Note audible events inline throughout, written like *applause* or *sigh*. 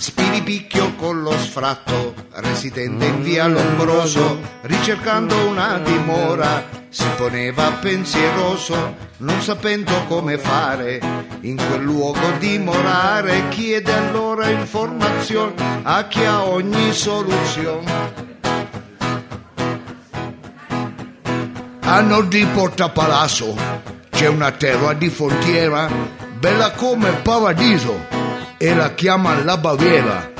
spiripicchio con lo sfratto, residente in via Lombroso, ricercando una dimora, si poneva pensieroso, non sapendo come fare, in quel luogo dimorare, chiede allora informazione a chi ha ogni soluzione. A nord di Porta Palazzo c'è una terra di frontiera bella come paradiso e la chiamano la Baviera.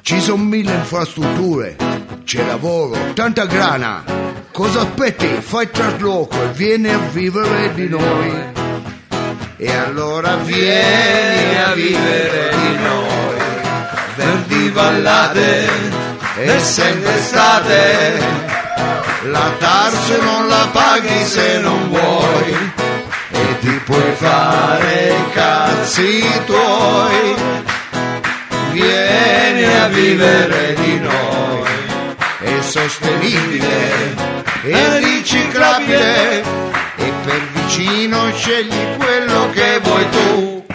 Ci sono mille infrastrutture, c'è lavoro, tanta grana. Cosa aspetti? Fai trasloco e vieni a vivere di noi. E allora vieni a vivere di noi. Verdi vallate e sempre estate. La tarso non la paghi se non vuoi ti puoi fare i cazzi tuoi. Vieni a vivere di noi, è sostenibile, è riciclabile e per vicino scegli quello che vuoi tu.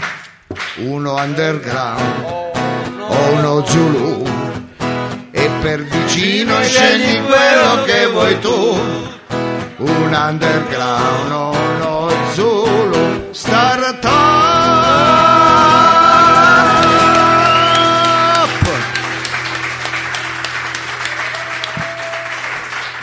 Uno underground o uno Zulu e per vicino scegli quello che vuoi tu. Un underground o uno Zulu startup.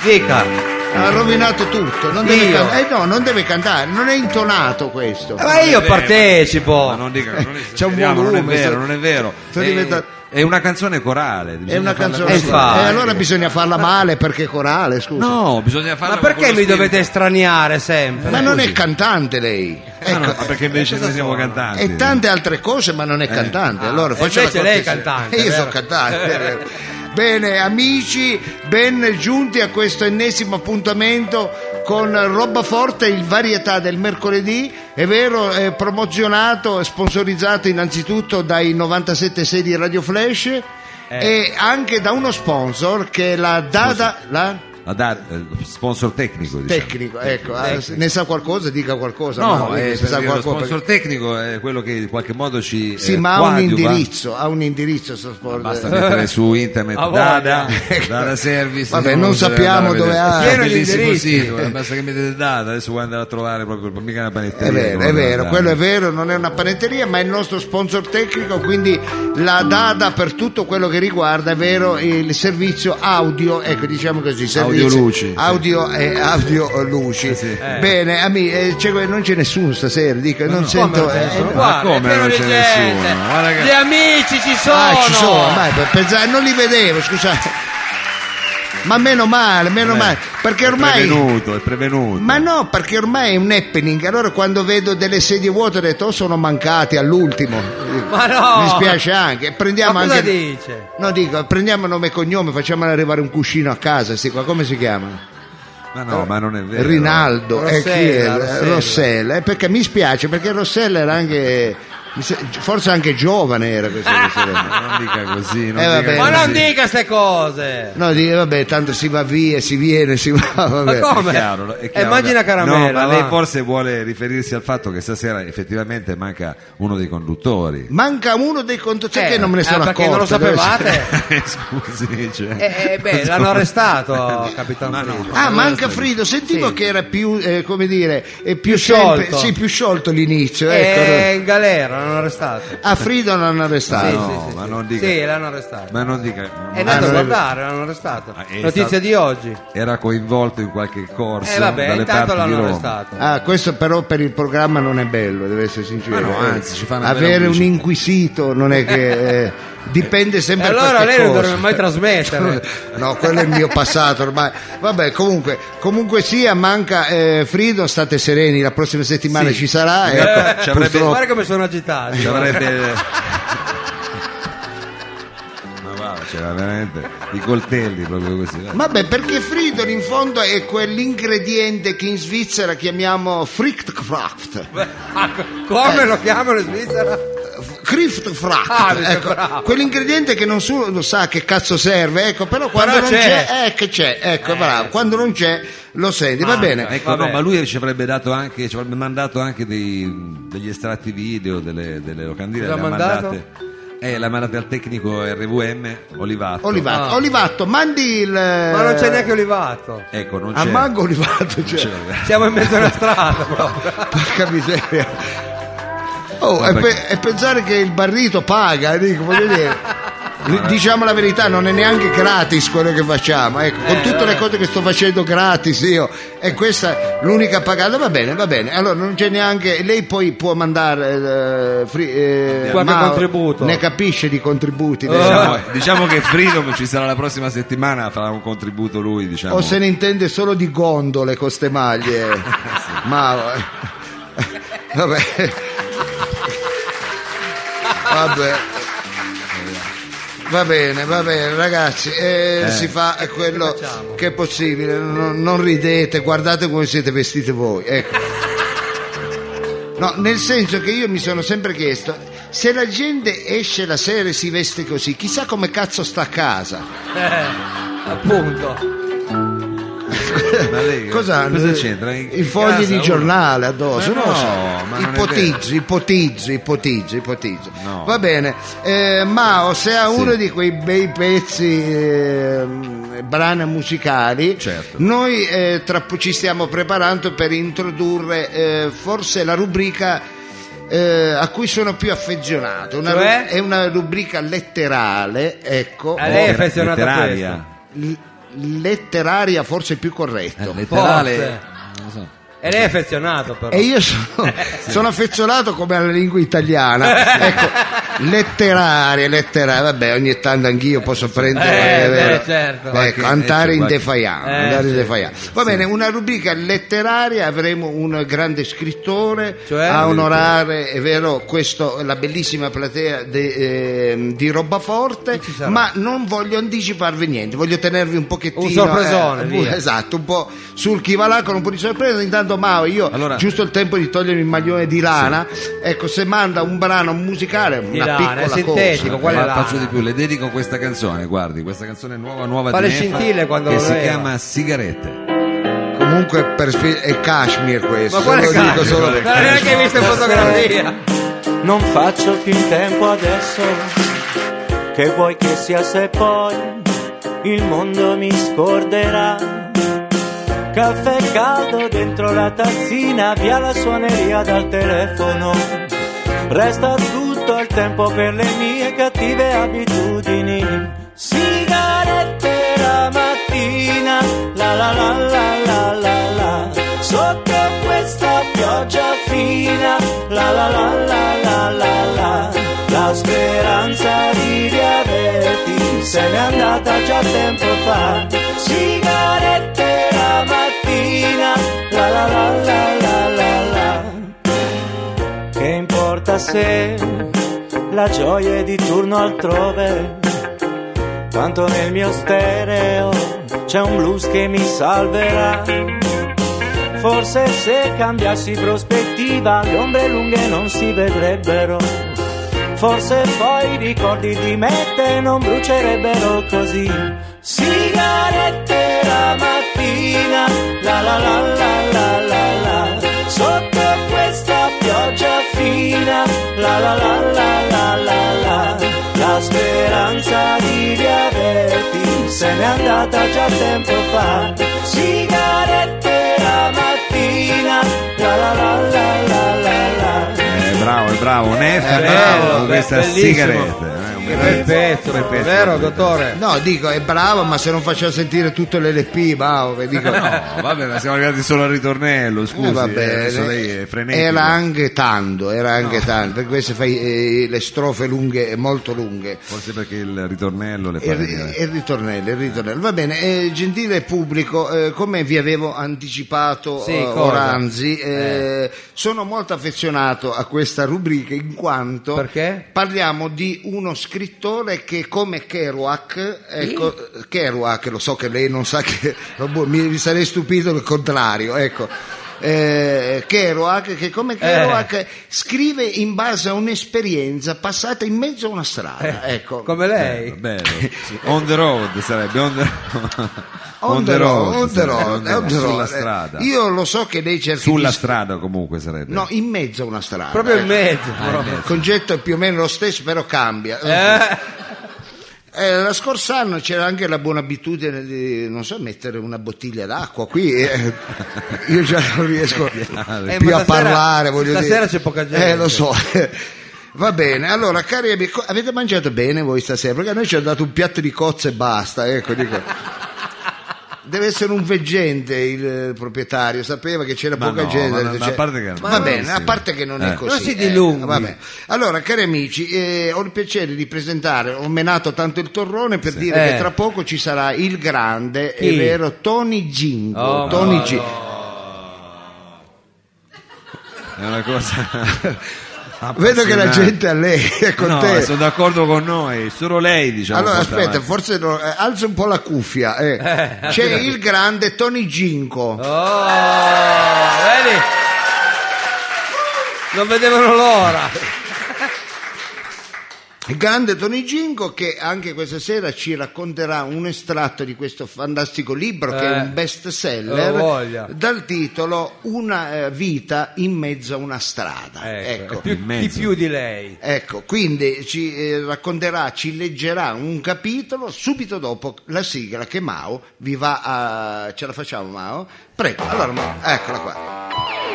Dica. Ha rovinato tutto, non deve, Io? can- eh no, non deve cantare, non è intonato questo. Ma io partecipo. Ma non dica, non *laughs* C'è un esageriamo, non è volume, vero, sto- non è vero. sto diventando- è una canzone corale. È una canzone Eh, infatti. e allora bisogna farla male perché è corale, scusa. No, bisogna farla Ma perché mi dovete straniare sempre? Ma non è cantante lei. Ah, no, Ecco, ma perché invece noi siamo cantanti. e tante altre cose, ma non è cantante. allora e invece lei è cantante, E io vero? sono cantante. *laughs* Bene, amici, ben giunti a questo ennesimo appuntamento con Roba Forte, il varietà del mercoledì. È vero, è promozionato e sponsorizzato innanzitutto dai 97 sedi Radio Flash. Eh. E anche da uno sponsor che è la Dada. La? La da- eh, sponsor tecnico, diciamo. Tecnico, ecco, ah, ne sa qualcosa? Dica qualcosa. No, ma eh, sa qualcosa, sponsor tecnico è quello che in qualche modo ci Sì, eh, ma ha un indirizzo, ha un indirizzo sto sport. Basta mettere su internet *laughs* A voglia. Dada, *laughs* Dada Service. Vabbè, non sappiamo a dove ha. Pieno di sito, *laughs* basta che mettete Dada, adesso vuoi andare a trovare proprio mica una panetteria. È vero, è vero, quello è vero, non è una panetteria, ma è il nostro sponsor tecnico, quindi la Dada per tutto quello che riguarda, è vero, il servizio audio, ecco diciamo così, servizio, Audioluci, audio e audio luci. sì. Bene, amici, eh, c'è- non c'è nessuno stasera, dico, non sento... Come eh, non c'è nessuno? eh, Guarda, come non c'è nessuno? Guarda che- Gli amici ci sono. Ah, ci sono, ma per pensare- non li vedevo, scusate. Ma meno male, meno male, perché È ormai... prevenuto, è prevenuto. Ma no, perché ormai è un happening. Allora quando vedo delle sedie vuote ho detto, oh, sono mancati all'ultimo. Ma no. Mi spiace anche. Prendiamo Ma cosa anche... dice? No, dico, prendiamo nome e cognome, facciamole arrivare un cuscino a casa, sti qua, come si chiamano? Ma no, ma non è vero. Rinaldo, eh, chi è? Rossella, Rossella. Rossella. Eh, perché mi spiace, perché Rossella era anche, forse anche giovane era questa Rossella. *laughs* Non dica così, non Eh, vabbè. dica Ma così. non dica queste cose. No, di- vabbè, tanto si va via, si viene, si va, Ma vabbè. come? È chiaro, è Eh, chiaro. immagina caramella. No, ma lei va. forse vuole riferirsi al fatto che stasera effettivamente manca uno dei conduttori. Manca uno dei conduttori, Eh, che non me ne eh, sono perché accorto. non lo deve sapevate? *laughs* essere- Scusi, cioè. Eh, eh, beh, l'hanno arrestato, capitano Ma no. Frido. Ah, manca Frido, sentivo Sì. che era più, eh, come dire, eh, più, Più sempre- sciolto. sì, più sciolto l'inizio. È Ecco. in galera, l'hanno arrestato. A Frido l'hanno arrestato. Sì, no, sì, sì, ma non dica- Sì, l'hanno arrestato. Ma non dica. È andato a guardare, l'hanno arrestato. Ah, è Notizia stato- di oggi. Era coinvolto in qualche corso Eh vabbè, intanto l'hanno arrestato. Ah, questo però per il programma non è bello, deve essere sincero. Ma no, anzi, ci fa una bella Avere un inquisito non è che eh, *laughs* dipende E sempre allora qualche lei non dovrebbe mai trasmettere. *laughs* No, quello è il mio passato ormai. Vabbè, comunque, comunque sia, manca eh, Frido, state sereni, la prossima settimana Sì. ci sarà. Eh, ecco, ci avrebbe- purtroppo- Guarda come sono agitati. Ci avrebbe. *laughs* Ma va, c'era veramente i coltelli proprio così. va. Vabbè, perché Frido in fondo è quell'ingrediente che in Svizzera chiamiamo Frichtkraft. Ah, Come lo chiamano in Svizzera? Kriftfracht, Ah, ecco, quell'ingrediente che non solo sa che cazzo serve, ecco, però quando Però non c'è. c'è, eh, che c'è, ecco, bravo, quando non c'è lo senti, va bene. Ecco, Vabbè. no, ma lui ci avrebbe dato anche, ci avrebbe mandato anche dei- degli estratti video delle, delle locandine. Cosa le ha mandate. È la mandate al tecnico RVM Olivato. Olivato, Ah. Olivato, mandi il... Ma non c'è neanche Olivato. Ecco, non A c'è. Mango Olivato, cioè, C'è. Siamo in mezzo alla strada proprio. *laughs* porca miseria. Oh, e, pe- e pensare che il barrito paga, dico, voglio dire. *laughs* Diciamo la verità, non è neanche gratis quello che facciamo, ecco, con Eh, tutte le cose che sto facendo gratis io, e questa è l'unica pagata, va bene, va bene, allora non c'è neanche, lei poi può mandare eh, fri- eh, Qualche Mao contributo. ne capisce di contributi, Oh. Diciamo, diciamo che Freedom ci sarà la prossima settimana, farà un contributo lui, diciamo. o se ne intende solo di gondole con ste maglie, *laughs* ma *laughs* vabbè, vabbè. Va bene, va bene, ragazzi, eh, si fa quello facciamo? che è possibile, non, non ridete, guardate come siete vestiti voi. Ecco. No, nel senso che io mi sono sempre chiesto, se la gente esce la sera e si veste così, chissà come cazzo sta a casa. Eh, appunto. Lei- *laughs* Cosa hanno? cosa c'entra? In- I fogli casa di giornale addosso, no, so. ipotizzo, ipotizzo, ipotizzo, ipotizzo. No. Va bene, eh, Mao, se ha Sì. uno di quei bei pezzi, ehm, brani musicali, Certo. noi eh, tra ci stiamo preparando per introdurre eh, forse la rubrica eh, a cui sono più affezionato. Una Cioè? ru- è una rubrica letterale, ecco. A lei è Lettera- affezionato a letteraria. L- letteraria forse più corretto. Eh, letterale. Forse. E lei è affezionato però. E io sono, *laughs* sono affezionato come alla lingua italiana, ecco, letteraria, letteraria, vabbè, ogni tanto anch'io posso prendere, Eh, beh, eh, certo. ecco, andare eh, in qualche- defaiano, Eh, andare in sì, defaiano. Va bene, una rubrica letteraria, avremo un grande scrittore Cioè? a onorare, è vero, questo, la bellissima platea de- ehm, di Robaforte, ma non voglio anticiparvi niente, voglio tenervi un pochettino... Un sorpresone, eh. Esatto, un po' sul chi va là con un po' di sorpresa, intanto Mao, io Allora- giusto il tempo di togliermi il maglione di lana ecco se manda un brano musicale una lana, piccola è sintetico, cosa qual è Ma la- faccio di più, le dedico questa canzone, guardi, questa canzone nuova nuova Fa le di Nefa, scintille quando che si leva. chiama Sigarette. comunque per è Kashmir questo Ma quale lo dico solo Non perché- hai neanche visto in fotografia. Non faccio più in tempo adesso, che vuoi che sia se poi il mondo mi scorderà. Caffè caldo dentro la tazzina, via la suoneria dal telefono. Resta tutto il tempo per le mie cattive abitudini. Sigarette la mattina, la la la la la la la. Sotto questa pioggia fina, la la la la la la la. La speranza di riaverti se n'è andata già tempo fa. Sigarette la mattina, la la la la la la la. Che importa se la gioia è di turno altrove? Tanto nel mio stereo c'è un blues che mi salverà. Forse se cambiassi prospettiva le ombre lunghe non si vedrebbero. Forse poi i ricordi di me e te non brucierebbero così. Sigarette la mattina, la la la la la la la. Sotto questa pioggia fina, la la la la la la la. La speranza di riaverti se n'è andata già tempo fa. Sigarette la mattina, la la la la la la la. Eh, bravo, bravo, Neff, bello, bravo questa bellissimo. sigarette. Eh, Che bel pezzo, bel pezzo. vero dottore? no dico è bravo ma se non faceva sentire tutto l'LP che dico *laughs* No, vabbè, ma siamo arrivati solo al ritornello, scusi, Eh, va eh, bene. lei è frenetico. Era anche tanto, era anche tanto, perché queste fai eh, le strofe lunghe, molto lunghe. Forse perché il ritornello le fa Il, il ritornello, il ritornello. Va bene, eh, gentile pubblico, eh, come vi avevo anticipato Sì, eh? Oranzi, eh, sono molto affezionato a questa rubrica in quanto Perché? parliamo di uno scrittore che come Kerouac, ecco, Kerouac, lo so che lei non sa che, *laughs* mi, mi sarei stupito il contrario, ecco. Eh, Kerouac, che come Kerouac scrive in base a un'esperienza passata in mezzo a una strada. ecco. Come lei. Bello. Sì, On the road sarebbe. On the, On the road, on the sarebbe, road, on the the Sulla road. strada. Io lo so che lei cerca Sulla di- strada comunque sarebbe. No, in mezzo a una strada. Proprio in ecco. mezzo. Ah, in. Il concetto è più o meno lo stesso, però cambia. Eh, la scorsa anno c'era anche la buona abitudine di, non so, mettere una bottiglia d'acqua qui. eh, *laughs* io già non riesco Eh, più a stasera- parlare, voglio stasera dire. c'è poca gente. Eh, lo so. Va bene, allora cari amici, avete mangiato bene voi stasera? Perché a noi ci hanno dato un piatto di cozze e basta, ecco, dico. Deve essere un veggente il proprietario, sapeva che c'era Ma poca no, gente. ma- ma cioè- a parte che- Va bene, non a parte che non è eh. così. Non si eh, dilunghi. va bene. Allora, cari amici, eh, ho il piacere di presentare, ho menato tanto il torrone per dire Eh. che tra poco ci sarà il grande, è Chi? vero, Tony Gingo. Oh, Tony ma Gi- È una cosa. *laughs* Vedo che la gente a lei è con No, te. sono d'accordo con noi, solo lei diciamo. Allora aspetta, avanti. forse no, eh, alza un po' la cuffia. eh. *laughs* C'è il grande Tony Ginko. Oh, vedi? Non vedevano l'ora. Il grande Tony Ginko che anche questa sera ci racconterà un estratto di questo fantastico libro che è Eh. un best seller dal titolo Una eh, vita in mezzo a una strada. Ecco, Ecco. più- in mezzo. di più di lei. Ecco, quindi ci eh, racconterà, ci leggerà un capitolo subito dopo la sigla che Mao vi va a... ce la facciamo Mao? Prego, allora Mao, eccola qua.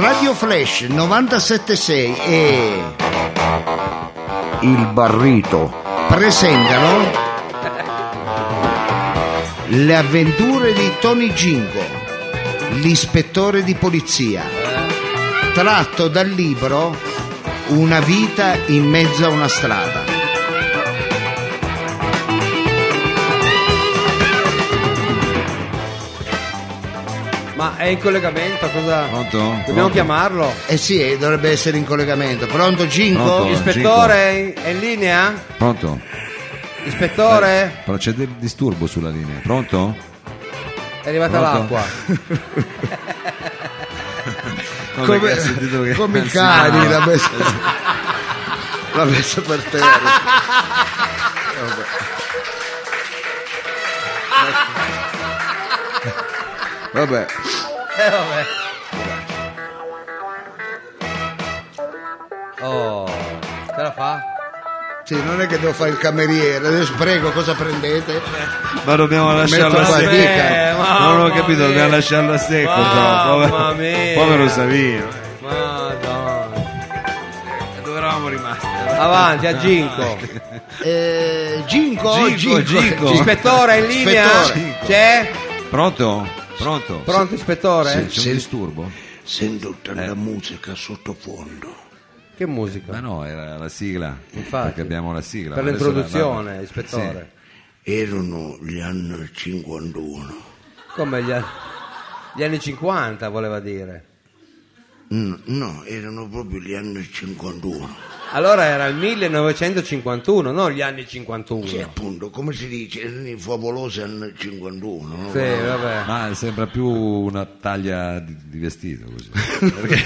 Radio Flash 976 e Il Barrito presentano Le avventure di Tony Gingo, l'ispettore di polizia, tratto dal libro Una vita in mezzo a una strada. In collegamento? Cosa... Pronto? Dobbiamo Pronto? chiamarlo? Eh sì, eh, dovrebbe essere in collegamento. Pronto Gingo? Pronto? Ispettore, è in- è in linea? Pronto? Ispettore? Però c'è del disturbo sulla linea. Pronto? È arrivata Pronto? l'acqua. *laughs* No, Come, che- come i cani, no. l'ha messa, *laughs* l'ha messa per terra. *laughs* Vabbè. Eh, vabbè. Oh, ce la fa? Sì, non è che devo fare il cameriere, adesso prego cosa prendete? Ma dobbiamo lasciarlo a secco. Non ho capito, dobbiamo lasciarlo a secco. però. Mamma Povero, mia. povero Savino. Madonna. Dove eravamo rimasti? Avanti, a Ginko. Eh, Ginko, Ginko, Ginko. Ispettore, in linea? Ispettore. C'è? Pronto? Pronto? Pronto, ispettore? C'è Sì. un disturbo? Sento tanta musica sottofondo. Che musica? Ma no, era la sigla. Infatti. Perché abbiamo la sigla. Per ma adesso la- l'introduzione, la- ispettore. Erano gli anni 51. Come gli anni, gli anni 50 voleva dire. No, erano proprio gli anni 51. Allora era il 1951, non gli anni 51. Sì, appunto, come si dice, erano i favolosi anni 51. no? Sì, vabbè. Ma sembra più una taglia di, di vestito così. *laughs* Perché.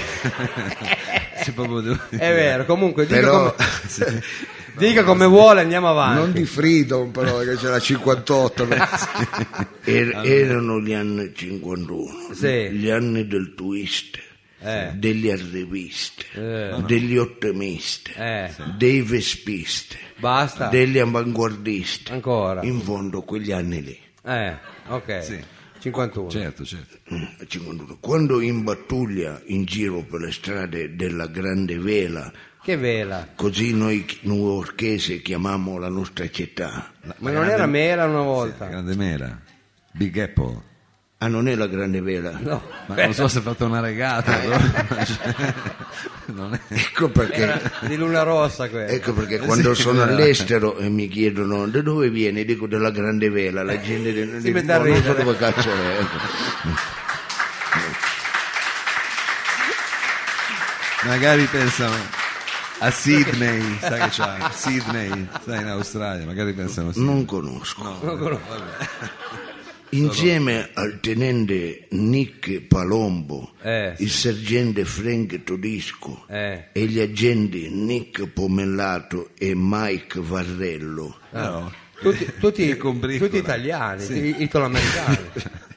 *laughs* È vero, comunque dica, Però come, *laughs* dica come vuole, andiamo avanti. non di Freedom, però, che c'era 58. no? Er- erano gli anni 51, Sì. gli anni del twist, Eh. degli arrivisti, Eh. degli ottimisti, Eh. dei vespisti, Basta. degli avanguardisti. Ancora. In fondo quegli anni lì. Eh, ok. Sì. 51. Certo, certo. Mm, 51. Quando in battaglia in giro per le strade della Grande Vela, Che vela. così noi newyorkesi chiamiamo la nostra città. Ma non era mela una volta? Grande mela. Big Apple. Ah, non è la Grande Vela? No. Ma non so se ha fatto una regata. però- *laughs* non è... Ecco perché, Era di luna rossa quella. ecco perché *laughs* quando Sì, sono era- all'estero e mi chiedono da dove vieni, dico dalla Grande Vela, la gente dice, Si mette a "No, non so ridere." dove cazzo è. ecco. Magari pensano. a Sydney, sai che c'ha Sydney, sai in Australia, magari pensano sì. Non conosco. Non conosco. Insieme al tenente Nick Palombo, Eh, sì. il sergente Frank Todisco Eh. e gli agenti Nick Pomellato e Mike Varrello. No. Tutti, tutti, *laughs* tutti italiani, Sì. italoamericani. *laughs*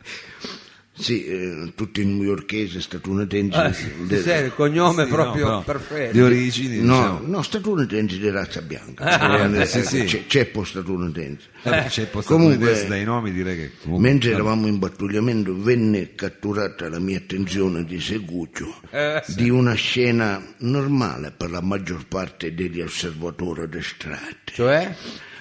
Sì, eh, tutti newyorkesi, statunitensi. Eh, de- sì, il cognome Sì, proprio no, perfetto. Di origini, No, diciamo. no, statunitensi di razza bianca. Ah, Eh, sì, sì. C'è, ceppo statunitense. Vabbè, c'è posto Comunque- dai nomi direi che comunque Mentre eravamo in pattugliamento venne catturata la mia attenzione di seguito Eh, di una scena normale per la maggior parte degli osservatori distratti. Cioè?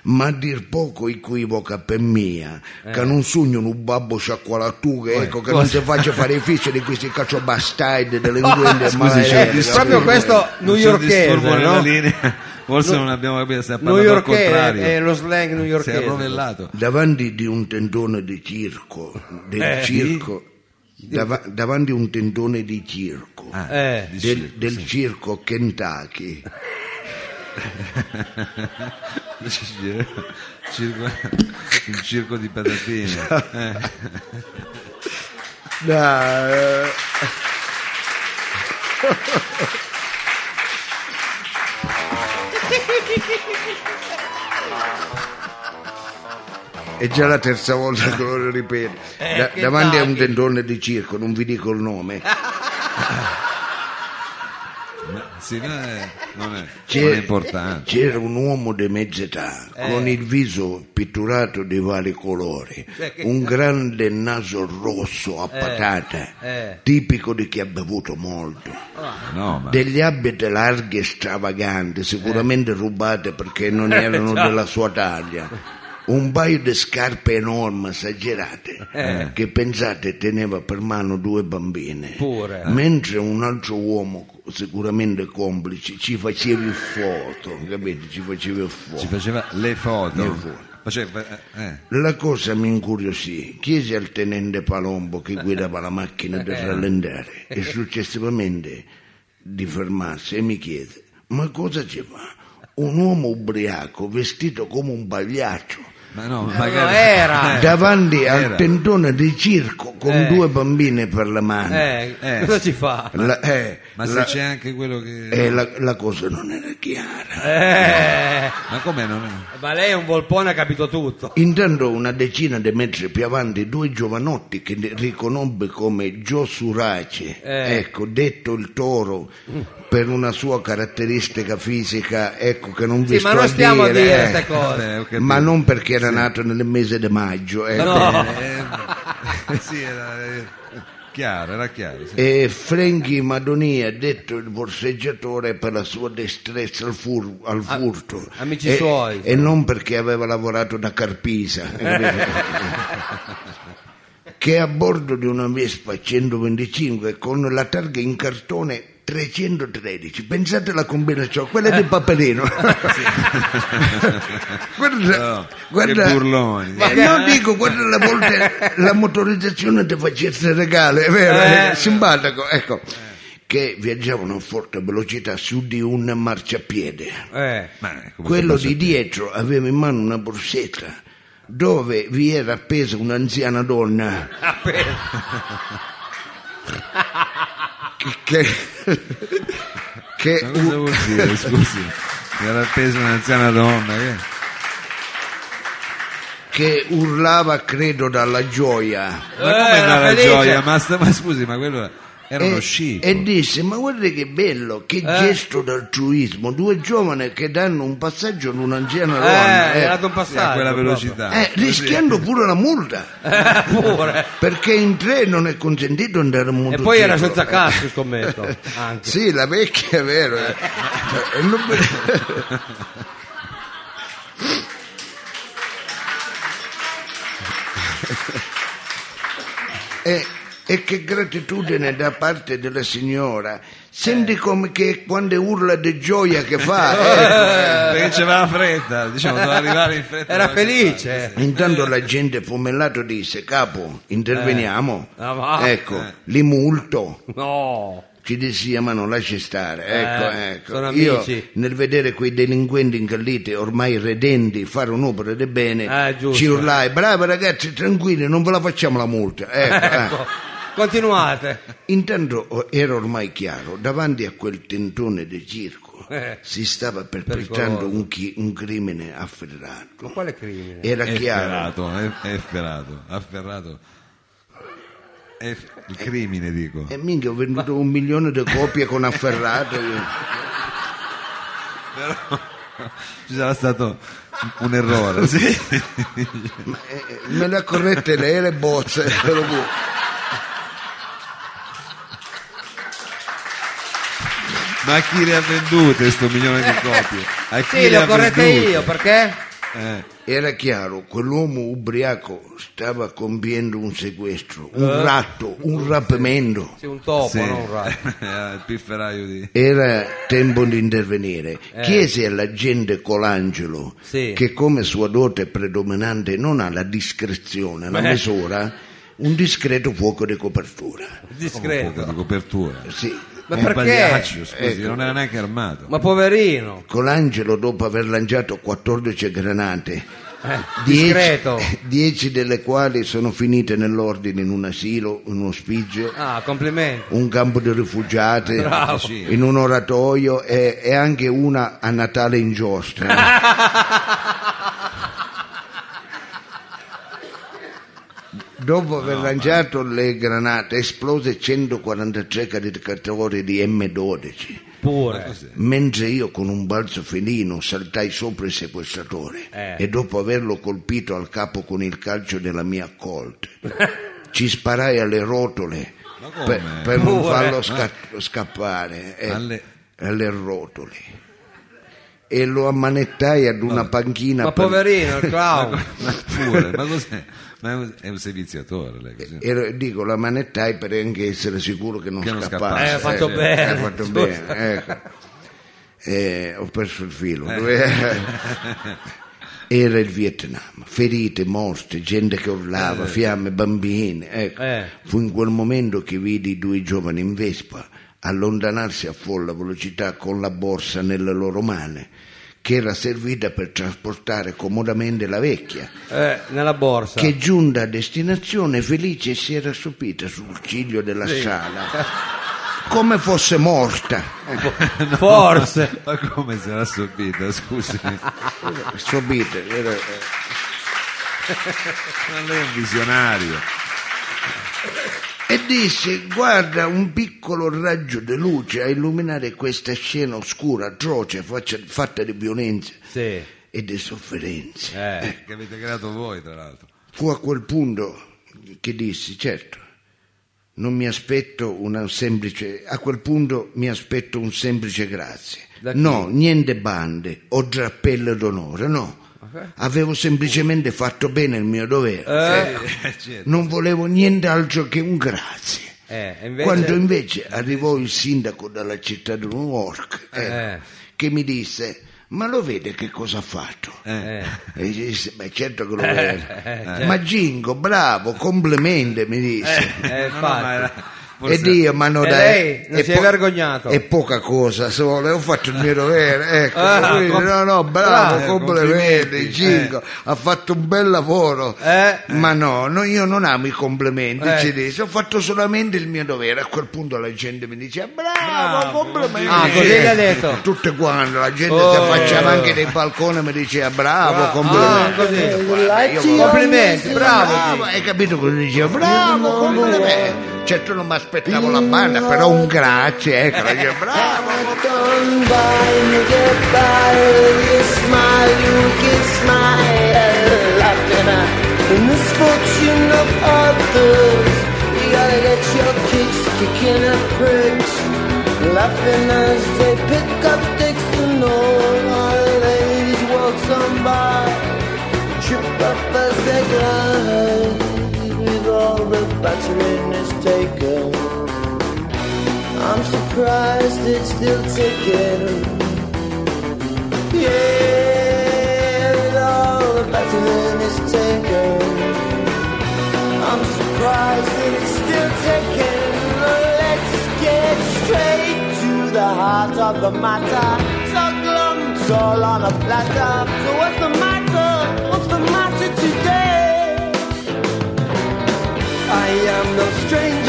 Ma a dir poco equivoca per mia, che non sogno un babbo sciacqualatughe, ecco, che non si faccia fare i fissi di questi caccio bastardi, delinquenti *laughs* Scusi, c'è maledeti, un Eh, proprio questo newyorkese, no? *laughs* Forse non abbiamo capito se ha parlato al Newyorkese contrario. è lo slang Si è newyorkese. arrovellato. davanti di un tendone di circo, del Eh, circo, dava- davanti a un tendone di circo, Ah, Eh. di del, circo, del sì. circo Kentucky. Circo- un circo di patatine. Dai, eh. È già la terza volta che lo ripeto. Eh, Da- che davanti a un dai. tendone di circo, non vi dico il nome. Ma sì, non è, non è, C'è- non è importante. C'era un uomo di mezza età, con il viso pitturato di vari colori, Eh, che- un grande naso rosso a patata, eh. tipico di chi ha bevuto molto. No, ma Degli abiti larghi e stravaganti, sicuramente rubate perché non erano Già. della sua taglia. Un paio di scarpe enormi, esagerate, che pensate teneva per mano due bambine. Pure. Mentre un altro uomo, sicuramente complice, ci faceva il foto, capite? Ci faceva il foto. ci faceva le foto. Le foto. Faceva, eh, La cosa mi incuriosì. Chiesi al tenente Palombo che guidava la macchina di rallentare e successivamente di fermarsi e mi chiese: Ma cosa ci fa? Un uomo ubriaco vestito come un pagliaccio ma no, No, magari era. Eh, davanti al era. tendone di circo con Eh. due bambine per la mano. Eh, Eh. cosa ci fa? La, eh, Ma se la- c'è anche quello che eh, la- la cosa non era chiara. Eh, Ma come non è? ma lei è un volpone, ha capito tutto. Intanto una decina di metri più avanti due giovanotti che ne- riconobbe come Gio Surace, Eh. ecco, detto il toro per una sua caratteristica fisica, ecco che non vi Sì, sto ma non stiamo a dire eh, queste cose. Vabbè, ho capito. ma non perché era nato nel mese di maggio, ecco. No. Eh, *laughs* sì, era eh, chiaro, era chiaro. sì. E Franchi Madonia, detto il borseggiatore per la sua destrezza al, fur- al furto. amici e, suoi. E non perché aveva lavorato da Carpisa. capito? *laughs* che a bordo di una Vespa 125 con la targa in cartone 313. Pensate alla combinazione, quella di Paperino. *laughs* guarda, No, guarda- burloni. Ma non dico, guarda la volte la motorizzazione ti facesse regalo, è vero, Eh. è simpatico, ecco. Che viaggiavano a forte velocità su di un marciapiede. Eh, eh, Quello di dietro aveva in mano una borsetta dove vi era appesa un'anziana donna *laughs* appena. Che, che Ma cosa vuol dire, scusi? Mi era appesa un'anziana donna che... che urlava, credo, dalla gioia. Ma Eh, come era dalla felice. gioia? Ma, sta- ma scusi, ma quello era uno E, scippo. e disse: Ma guarda che bello, che gesto d'altruismo! Due giovani che danno un passaggio ad un'anziana donna. Eh, eh. dato un Sì, a passaggio. quella velocità. Eh, rischiando pure la multa. *laughs* Eh, pure. Perché in tre non è consentito andare a E motociclo. poi era senza cazzo, scommetto. *laughs* Anche. Sì, la vecchia è vero. eh. *laughs* Eh, e, che gratitudine da parte della signora. Senti come che quando urla di gioia che fa. *laughs* ecco. Perché c'aveva fretta, diciamo, doveva arrivare in fretta. Era felice. Intanto la gente pomellato disse, capo, interveniamo. Ah, va. ecco, li multo. No. ci dissi, ma non lasci stare. Ecco, Eh, ecco. sono Io, amici. nel vedere quei delinquenti incalliti, ormai redenti, fare un'opera di bene, Eh, giusto. ci urlai, bravi ragazzi, tranquilli, non ve la facciamo la multa. Ecco, *laughs* eh. Ecco, continuate. Intanto oh, era ormai chiaro, davanti a quel tentone di circo Eh. si stava Pericoloso. perpetrando un, chi- un crimine afferrato. Ma quale crimine? Era È chiaro. ferrato, è, è ferrato, afferrato. È f- il crimine, dico. E minchia, ho venduto un milione di copie con afferrato. *laughs* io. Ci sarà stato un errore. Sì. Ma, *laughs* eh, eh, me le ha corrette lei le bozze. te lo giuro. Ma a chi le ha vendute questo milione di copie? A *laughs* chi Sì, le ho ha corrette vendute? io, perché? Eh, Era chiaro, quell'uomo ubriaco stava compiendo un sequestro, un Eh. ratto, un rapimento. Sì, un topo, sì. non un ratto. *laughs* Eh, il pifferaio di... Era tempo di intervenire. Chiese all'agente Colangelo, Sì. che come sua dote predominante non ha la discrezione, la Beh. misura, un discreto fuoco di copertura. Discreto. di copertura. Sì. Ma Un perché? pagliaccio, scusi, Ecco. non era neanche armato. Ma poverino. Colangelo, dopo aver lanciato 14 granate, Eh, 10, discreto. *laughs* 10 delle quali sono finite nell'ordine in un asilo, in un ospizio, Ah, complimenti. un campo di rifugiati, Bravo. In un oratoio e, e anche una a Natale in giostra. *laughs* Dopo aver lanciato le granate esplose 143 caricatori di M12, Pure. mentre io con un balzo felino saltai sopra il sequestratore Eh. e dopo averlo colpito al capo con il calcio della mia colte, *laughs* ci sparai alle rotole Ma per, per non farlo sca- scappare eh, Alle- alle rotole e lo ammanettai ad una panchina Ma per- poverino, *laughs* clown. Ma pure, ma cos'è? Ma è un, è un seviziatore lei così. e dico la manettai per anche essere sicuro che non Che non scappasse Eh, ha fatto Eh, bene. ha fatto bene ecco. Eh, ho perso il filo *laughs* era il Vietnam ferite, morte, gente che urlava fiamme, bambini ecco. Eh. fu in quel momento che vidi i due giovani in Vespa allontanarsi a folla velocità con la borsa nelle loro mani che era servita per trasportare comodamente la vecchia Eh, nella borsa. che giunta a destinazione felice si era stupita sul ciglio della sala come fosse morta *laughs* Forse. Ma come si era subita, scusi? Ma stupita era- lei è un visionario. E disse guarda un piccolo raggio di luce a illuminare questa scena oscura atroce faccia- fatta di violenza Sì. e di sofferenze Eh. Che avete creato voi, tra l'altro. fu a quel punto che dissi certo non mi aspetto una semplice a quel punto mi aspetto un semplice grazie no niente bande o drappelle d'onore no avevo semplicemente fatto bene il mio dovere Eh. Eh, *laughs* certo. non volevo niente altro che un grazie Eh, invece... quando invece arrivò il sindaco dalla città di New York ecco, Eh. che mi disse ma lo vede che cosa ha fatto Eh. e disse, beh certo che lo eh, Ma Gingo, bravo, complimenti, mi disse. Eh, No, no, *laughs* infatti. E Dio, ma non E dai, lei non è si è vergognato? È poca cosa, solo, ho fatto il mio dovere. Ecco, Ah, quindi, com- no, no, bravo, bravo, complimenti, complimenti, Gingo, ha fatto un bel lavoro. Eh. Ma no, no, io non amo i complimenti, Eh. ci disse, ho fatto solamente il mio dovere. A quel punto la gente mi diceva, bravo, Bravo, complimenti. Ah, così ha detto. Tutte quante, la gente Oh. si affacciava anche nei balconi e mi diceva, bravo, Ah, complimenti. così. Guarda, Complimenti, bravo. Bravo, hai capito cosa dicevo? Bravo, complimenti. Certo non mi aspettavo la banda, però un grazie, ecco, dicevo, bravo. Surprised it's still ticking. Yeah, with all the battling is taken. I'm surprised that it's still ticking. Let's get straight. To the heart of the matter. Glum, it's all on a platter. So what's the matter? What's the matter today? I am no stranger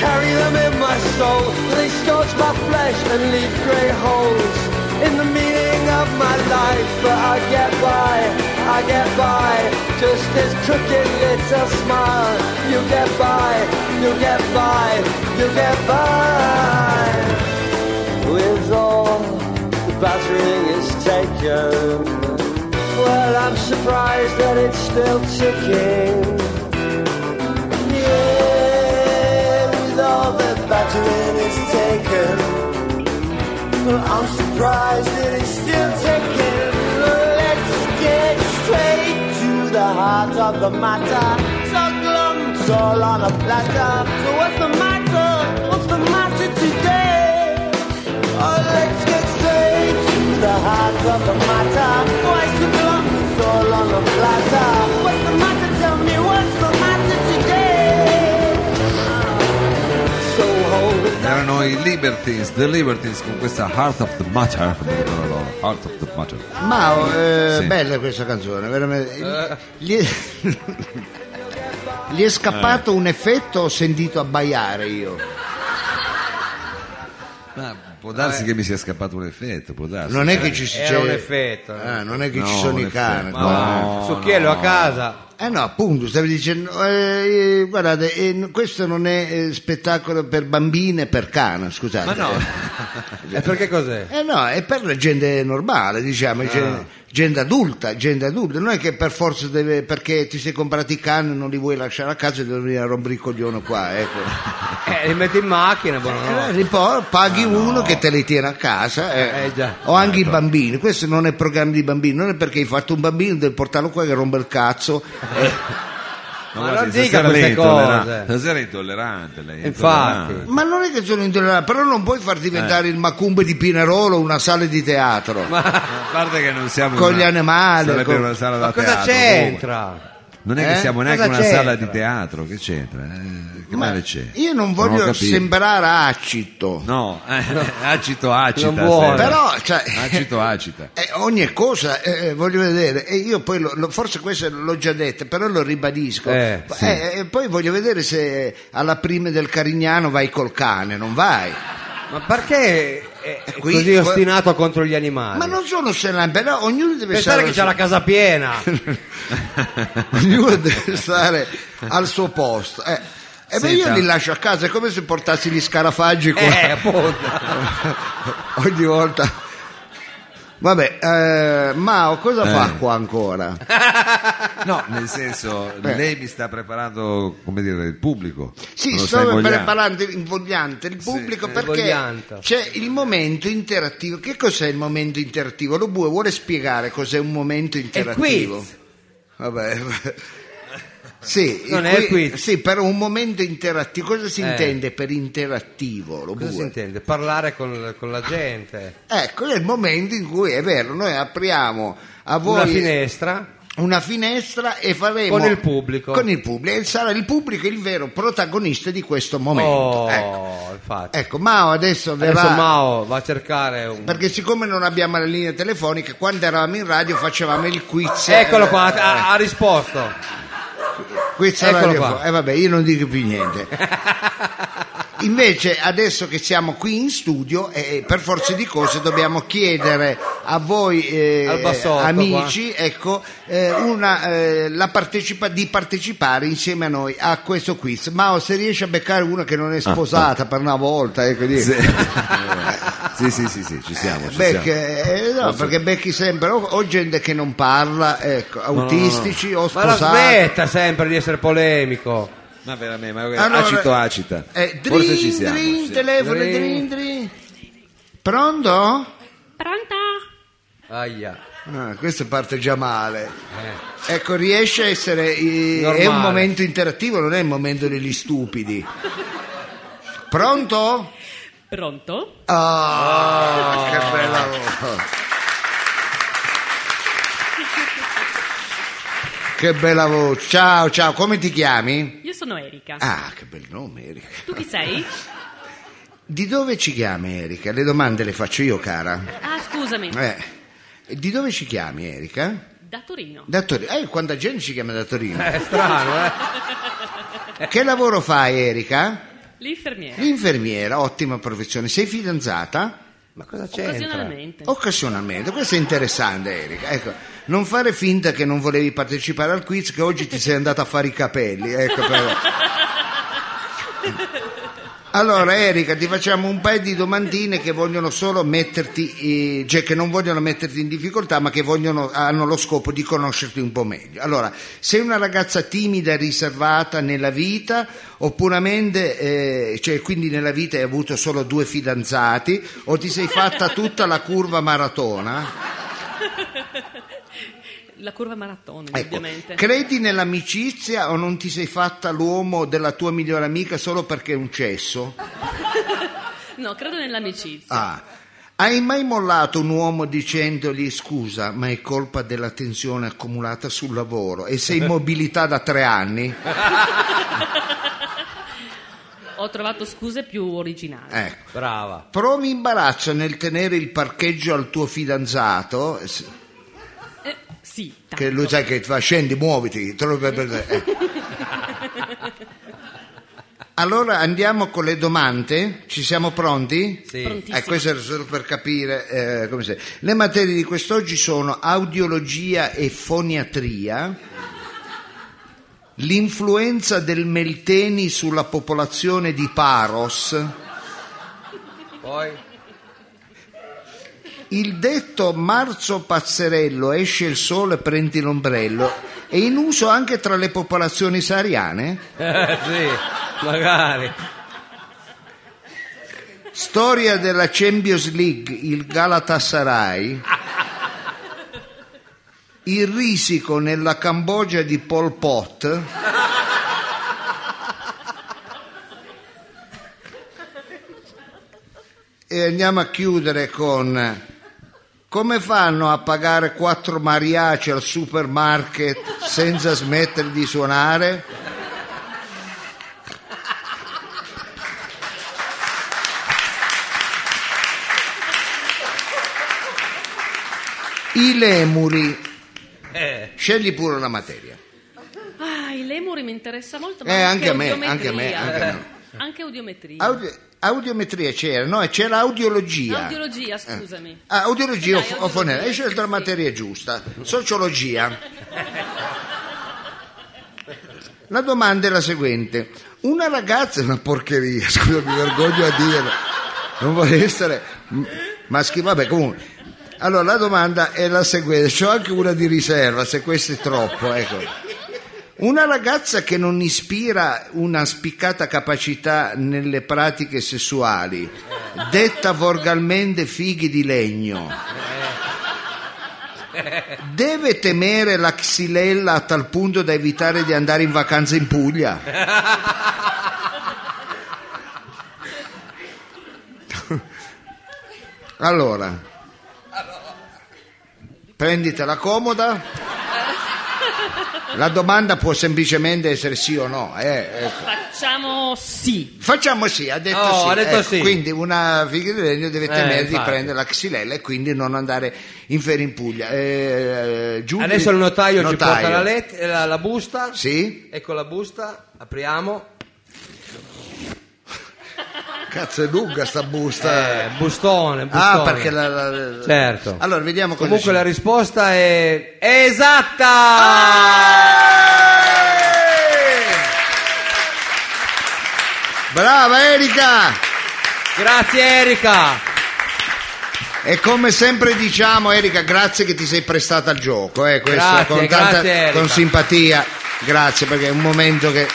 carry them in my soul. They scorch my flesh and leave grey holes in the meaning of my life. But I get by, I get by. Just this crooked little smile. You get by, you get by, you get by. With all the battering is taken. Well, I'm surprised that it's still ticking. The is taken. Well, I'm surprised that it's still ticking. Let's get straight to the heart of the matter. So glum, it's all on a platter. So what's the matter? What's the matter today? Oh, let's get straight to the heart of the matter. Why so glum? It's all on a platter. Erano i Libertines, The Libertines con questa Heart of the Matter, Heart of the Matter. Mao, eh, Sì. bella questa canzone, veramente. Gli è, gli è scappato un effetto, ho sentito abbaiare io. Ma può darsi che mi sia scappato un effetto, può darsi. Non è che ci si Era c'è- un effetto. eh. Ah, non è che No, ci sono un i cani. effetto. Ma Succhiello a casa. Eh no, appunto, stavi dicendo, eh, eh, guardate, eh, questo non è eh, spettacolo per bambine e per cane, scusate. Ma no. *laughs* E perché cos'è? Eh no, è per la gente normale, diciamo, gen- gente adulta, gente adulta. Non è che per forza deve, perché ti sei comprati i cani non li vuoi lasciare a casa e devi venire a rompere il coglione qua, ecco. *laughs* Eh, li metti in macchina, Eh, buonanotte. e poi paghi uno che te li tiene a casa, eh. Eh, già. o anche i bambini. Questo non è programma di bambini, non è perché hai fatto un bambino, devi portarlo qua che rompe il cazzo. eh. *laughs* Ma guardi, non dica queste cose. Stasera è intollerante lei. è Infatti. intollerante. Ma non è che sono intollerante, però non puoi far diventare il Macumbe di Pinerolo una sala di teatro. A parte che non siamo Con gli animali, sarebbe con- una sala da Ma cosa teatro, c'entra? Non è che Eh? siamo neanche Cosa una sala di teatro, che c'entra? Eh, che Ma male c'è? io non ho voglio capito. sembrare acito, No, eh, *laughs* acito acita. Non vuole. però cioè, Acito acita. *laughs* eh, ogni cosa eh, voglio vedere e io poi lo- lo- forse questo l'ho già detto però lo ribadisco Eh, sì. Eh, e poi voglio vedere se alla prima del Carignano vai col cane non vai Ma perché è è qui- così ostinato contro gli animali? ma non sono selan però ognuno deve Pensare stare che c'ha la casa piena. *laughs* ognuno deve stare al suo posto eh. E beh, io li lascio a casa, è come se portassi gli scarafaggi qua Eh, *laughs* ogni volta. Vabbè, eh, Mao, cosa Eh. fa qua ancora? *laughs* No, nel senso, Eh. lei mi sta preparando, come dire, il pubblico. Sì, Me lo sta sto invogliando. preparando invogliante il pubblico eh, perché invogliante. c'è il momento interattivo. Che cos'è il momento interattivo? Lo Bue vuole spiegare cos'è un momento interattivo? quiz. Vabbè. Sì, Non il è qui- sì, però un momento interattivo. Cosa si Eh. intende per interattivo? Lo Cosa si intende? Parlare con, con la gente. Ecco, è il momento in cui è vero, noi apriamo a voi Una finestra. una finestra e faremo Con il pubblico. con il pubblico e sarà il pubblico il vero protagonista di questo momento Oh, ecco. infatti. Ecco, Mao adesso verrà Adesso Mao va a cercare un... perché siccome non abbiamo la linea telefonica quando eravamo in radio facevamo il quiz Eccolo eh, qua, ha, ha risposto. Quiz eccolo radiofonico. qua. eh vabbè io non dico più niente *laughs* Invece adesso che siamo qui in studio eh, per forza di cose dobbiamo chiedere a voi eh, bassotto, amici ecco, eh, una, eh, la partecipa- di partecipare insieme a noi a questo quiz. Mao se riesci a beccare una che non è sposata per una volta ecco, di- *laughs* Sì, sì, sì, sì, ci siamo. Ci Becchi, siamo. eh, no, perché becchi sempre o, o gente che non parla, ecco, autistici o Ma la sposati. smetta sempre di essere polemico. Ma veramente, ma Allora, acito acita. Eh, Forse drin, ci siamo. drin, sì. telefono, Drin. drin, drin. Pronto? Pronto? Aia. Ah, questo parte già male. Eh. Ecco, riesce a essere. eh, Normale. è un momento interattivo, non è il momento degli stupidi. Pronto? Pronto? Ah, che bella voce. Che bella voce. Ciao, ciao, come ti chiami? Io sono Erika. Ah, che bel nome, Erika. Tu chi sei? Di dove ci chiami Erika? Le domande le faccio io, cara. Ah, scusami. Eh, di dove ci chiami Erika? Da Torino. Da Torino. Eh, quanta gente ci chiama da Torino. È strano, eh? *laughs* Che lavoro fai Erika? L'infermiera. L'infermiera, ottima professione. Sei fidanzata? Ma cosa c'entra? Occasionalmente. Occasionalmente, questo è interessante Erika. Ecco, non fare finta che non volevi partecipare al quiz, che oggi ti sei andata a fare i capelli. Ecco, però. *laughs* Allora Erika, ti facciamo un paio di domandine che vogliono solo metterti, eh, cioè che non vogliono metterti in difficoltà, ma che vogliono, hanno lo scopo di conoscerti un po' meglio. Allora, sei una ragazza timida e riservata nella vita, o eh, cioè quindi nella vita hai avuto solo due fidanzati, o ti sei fatta tutta la curva maratona? La curva maratona, Ecco, ovviamente. credi nell'amicizia o non ti sei fatta l'uomo della tua migliore amica solo perché è un cesso? *laughs* No, credo nell'amicizia. Ah, hai mai mollato un uomo dicendogli scusa, ma è colpa della tensione accumulata sul lavoro e sei in *laughs* mobilità da tre anni? Ho trovato scuse più originali. Ecco. Brava. Provi imbarazzo nel tenere il parcheggio al tuo fidanzato, sì, tanto. che lui sai che ti fa scendi, muoviti. *laughs* eh. Allora andiamo con le domande, ci siamo pronti? Sì. Eh, questo era solo per capire eh, come sei. Le materie di quest'oggi sono audiologia e foniatria, l'influenza del Melteni sulla popolazione di Paros, Poi? Il detto marzo pazzerello esce il sole prendi l'ombrello è in uso anche tra le popolazioni sahariane? Eh, sì, magari. Storia della Champions League, il Galatasaray. Il risico nella Cambogia di Pol Pot. E andiamo a chiudere con come fanno a pagare quattro mariachi al supermarket senza smettere di suonare? I lemuri. Eh, Scegli pure la materia. Ah, i lemuri mi interessa molto. Ma Eh, anche a me, anche a me, anche a me. Anche audiometria. Audi- audiometria c'era, no? C'era audiologia. Audiologia, scusami. Ah, audiologia o, Dai, o audiologia, fonema. Hai scelto la materia giusta. Sociologia. La domanda è la seguente. Una ragazza è una porcheria, scusa, mi vergogno a dirlo. Non vorrei essere maschile, vabbè, comunque. Allora, la domanda è la seguente. C'ho anche una di riserva, se questo è troppo, ecco. Una ragazza che non ispira una spiccata capacità nelle pratiche sessuali, detta volgarmente fighi di legno, deve temere la xylella a tal punto da evitare di andare in vacanza in Puglia? Allora, prenditela comoda. La domanda può semplicemente essere sì o no. eh, ecco. Facciamo sì. Facciamo sì, ha detto Oh, sì. ha detto ecco, sì. Quindi una figa di legno deve temere di infatti. prendere la xylella e quindi non andare in ferie in Puglia. Eh, Giulio- Adesso il notaio, ci porta la, let- la, la busta. Sì? Ecco la busta, apriamo. Cazzo è lunga sta busta. Eh, bustone, bustone. ah, perché la, la- Certo. Allora, vediamo cosa Comunque la risposta è esatta! Brava Erika! Grazie Erika! E come sempre diciamo, Erika, grazie che ti sei prestata al gioco, eh, questo Grazie, con, tanta, grazie, con simpatia, grazie perché è un momento che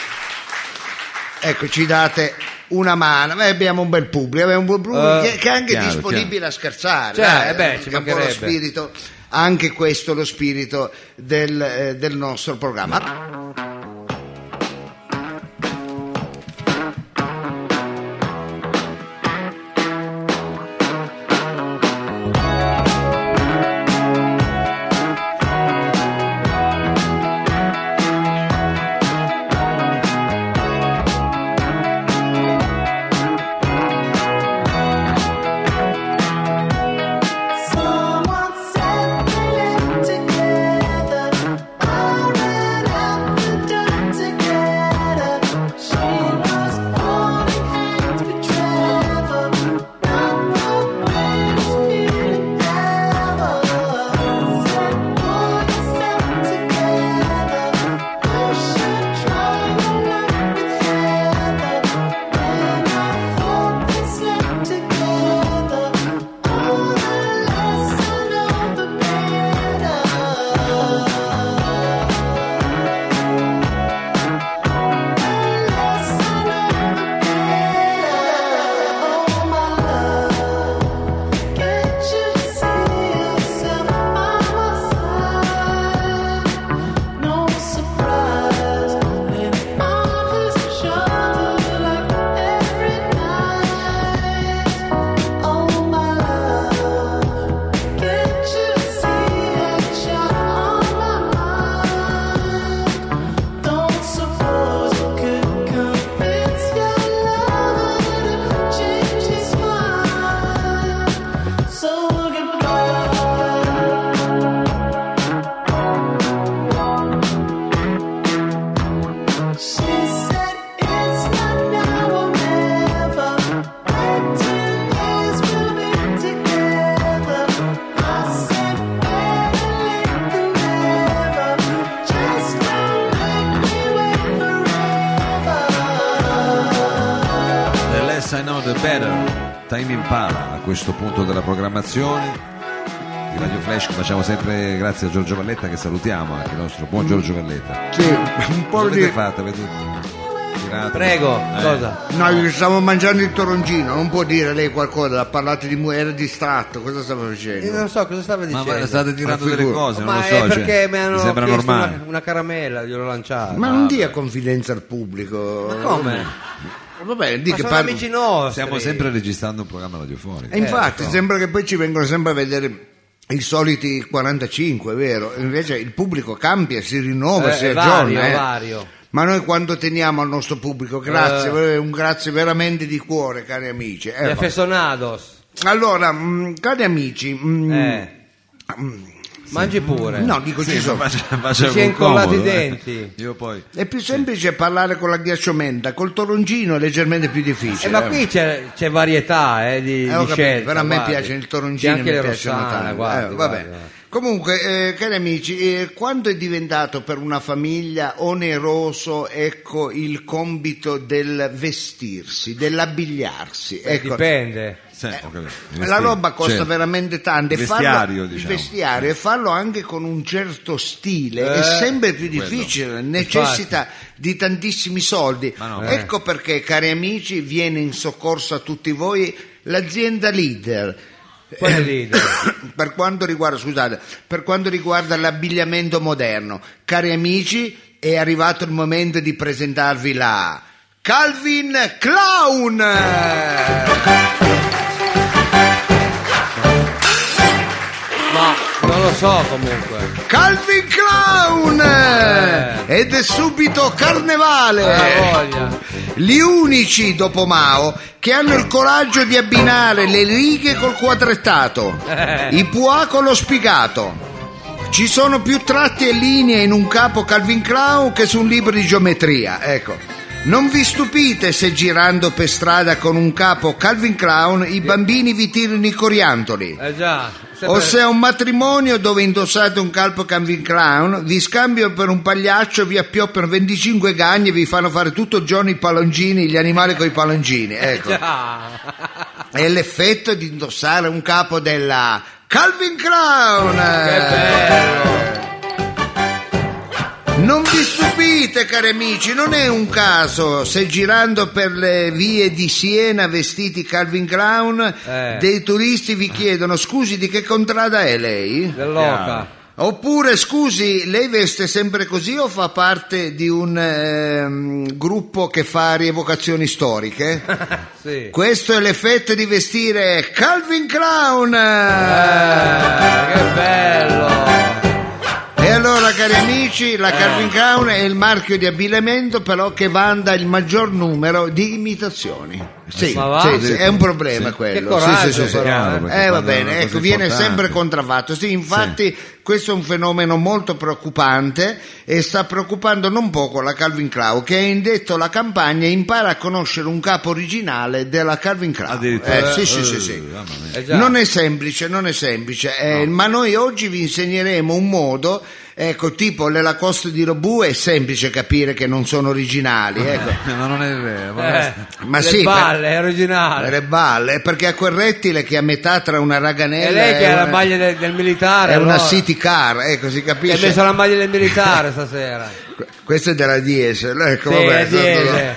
ecco, ci date una mano, Beh, abbiamo un bel pubblico, abbiamo un buon pubblico Eh, che, che è anche chiaro, disponibile a scherzare, Cioè, eh beh, ci un po' lo spirito, anche questo lo spirito del, eh, del nostro programma. Questo punto della programmazione di Radio Flash facciamo sempre grazie a Giorgio Valletta che salutiamo anche il nostro buon Giorgio Valletta. Sì, un po' Cosa avete di... fatto? Avete tirato? Prego, Eh. cosa? No, stavo mangiando il toroncino, non può dire lei qualcosa, ha parlato di era distratto, cosa stava Io facendo? non so cosa stava Ma dicendo. va- state tirando Ma delle cose, non Ma lo è so. cioè, perché mi hanno normale. una, una caramella, gliel'ho lanciata. Ma non dia confidenza al pubblico. Ma come? Vabbè, di Ma che sono parlo- amici nostri. Stiamo sempre registrando un programma radiofonico. E infatti sembra che poi ci vengono sempre a vedere i soliti 45, è vero? Invece il pubblico cambia, si rinnova, Eh, si aggiorna. vario, eh. vario. Ma noi quando teniamo al nostro pubblico, grazie, Eh. un grazie veramente di cuore, cari amici. Eh, Gli va. affezionados. allora, mh, cari amici, mh, Eh. Mangi pure. no, dico ci sono. faccia, si è incollato i eh. denti. Io poi. È più semplice parlare con la ghiacciomenta, col toroncino è leggermente più difficile. Eh, ma qui c'è, c'è varietà eh, di, Eh, di capito, scelte. però a me guardi. piace il toroncino anche mi piacciono rossane, tanto. guardi, Eh, guardi, vabbè. guardi. Comunque, eh, cari amici, eh, quando è diventato per una famiglia oneroso ecco, il compito del vestirsi, dell'abbigliarsi? Eh, Ecco, Dipende. Sì. I la roba costa Certo. veramente tanto e farlo- vestiario, il diciamo. vestiario, e farlo anche con un certo stile Eh, è sempre più difficile, necessita di tantissimi soldi. No. Ecco perché, cari amici, viene in soccorso a tutti voi l'azienda leader. Leader? *coughs* per quanto riguarda, scusate, per quanto riguarda l'abbigliamento moderno, cari amici, è arrivato il momento di presentarvi la Calvin Clown! So comunque. Calvin Clown! Eh. Ed è subito carnevale! Voglia. Gli unici dopo Mao che hanno il coraggio di abbinare le righe col quadrettato, Eh. i pois con lo spigato. Ci sono più tratti e linee in un capo Calvin Clown che su un libro di geometria, ecco. Non vi stupite se girando per strada con un capo Calvin Clown i bambini vi tirano i coriandoli. Eh già. O se è un matrimonio dove indossate un calpo Calvin Clown, vi scambiano per un pagliaccio, vi appioppano 25 gagni e vi fanno fare tutto il giorno i palloncini, gli animali con i palloncini. Ecco. Già. *laughs* È l'effetto di indossare un capo della Calvin Clown. Che bello. Non vi stupite, cari amici, non è un caso se girando per le vie di Siena vestiti Calvin Clown, Eh. dei turisti vi chiedono scusi di che contrada è lei? Dell'oca. Oppure, scusi, lei veste sempre così o fa parte di un ehm, gruppo che fa rievocazioni storiche? *laughs* Sì. Questo è l'effetto di vestire Calvin Clown! Eh, che bello. Cari amici, la Calvin Crown è il marchio di abbigliamento però che vanta il maggior numero di imitazioni. Sì, Ma va? sì, sì, è un problema Sì. quello. Che coraggio, Sì, sì, sì, però, eh. Eh, va bene, ecco, viene sempre contraffatto. Sì, infatti questo è un fenomeno molto preoccupante e sta preoccupando non poco la Calvin Crown che ha indetto la campagna Impara a conoscere un capo originale della Calvin Crown. Addirittura. Eh, sì, sì, Eh, sì, sì. Eh già. Non è semplice, non è semplice, eh, ma noi oggi vi insegneremo un modo, ecco, tipo le Lacoste di Robù è semplice capire che non sono originali, ecco. Ma non è vero. ma- Eh, Ma le sì, balle, è originale. Le balle, perché a quel rettile che a metà tra una raganella E lei che e ha la una- maglia del, del militare. è una allora. city car, ecco, si Che ha capisce. messo la maglia del *laughs* militare stasera. Questa è della diesel, ecco, sì, vabbè, è diesel.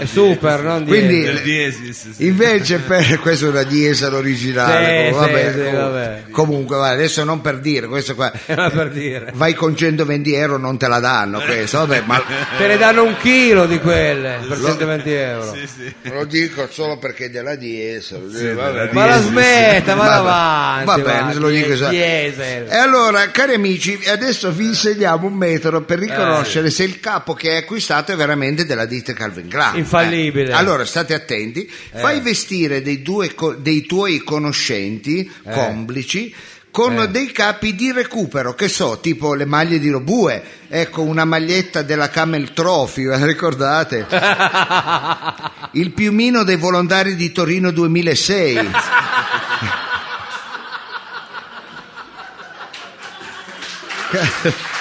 È super, non Quindi- diesel. Del sì. Invece per questo è una diesel originale, Sì, comunque, vabbè, sì, sì, comunque, vabbè. comunque, va, adesso non per dire, questo qua *laughs* Era per dire. vai con 120 euro non te la danno questo, vabbè, ma *laughs* Te ne danno un chilo di quelle per 120 *laughs* euro. lo dico solo perché è della diesel. eh, vabbè. Ma la smetta, Vabbè, vada avanti. va bene, va, se lo dico diesel. E allora, cari amici, adesso vi insegniamo un metodo per riconoscere se il capo che hai acquistato è veramente della ditta Calvin Klein. Infallibile. Eh, Allora, state attenti, fai vestire dei, due dei tuoi conoscenti, complici, con Eh. dei capi di recupero, che so, tipo le maglie di Robue, ecco una maglietta della Camel Trophy, *laughs* ricordate? *laughs* Il piumino dei volontari di Torino 2006. *laughs*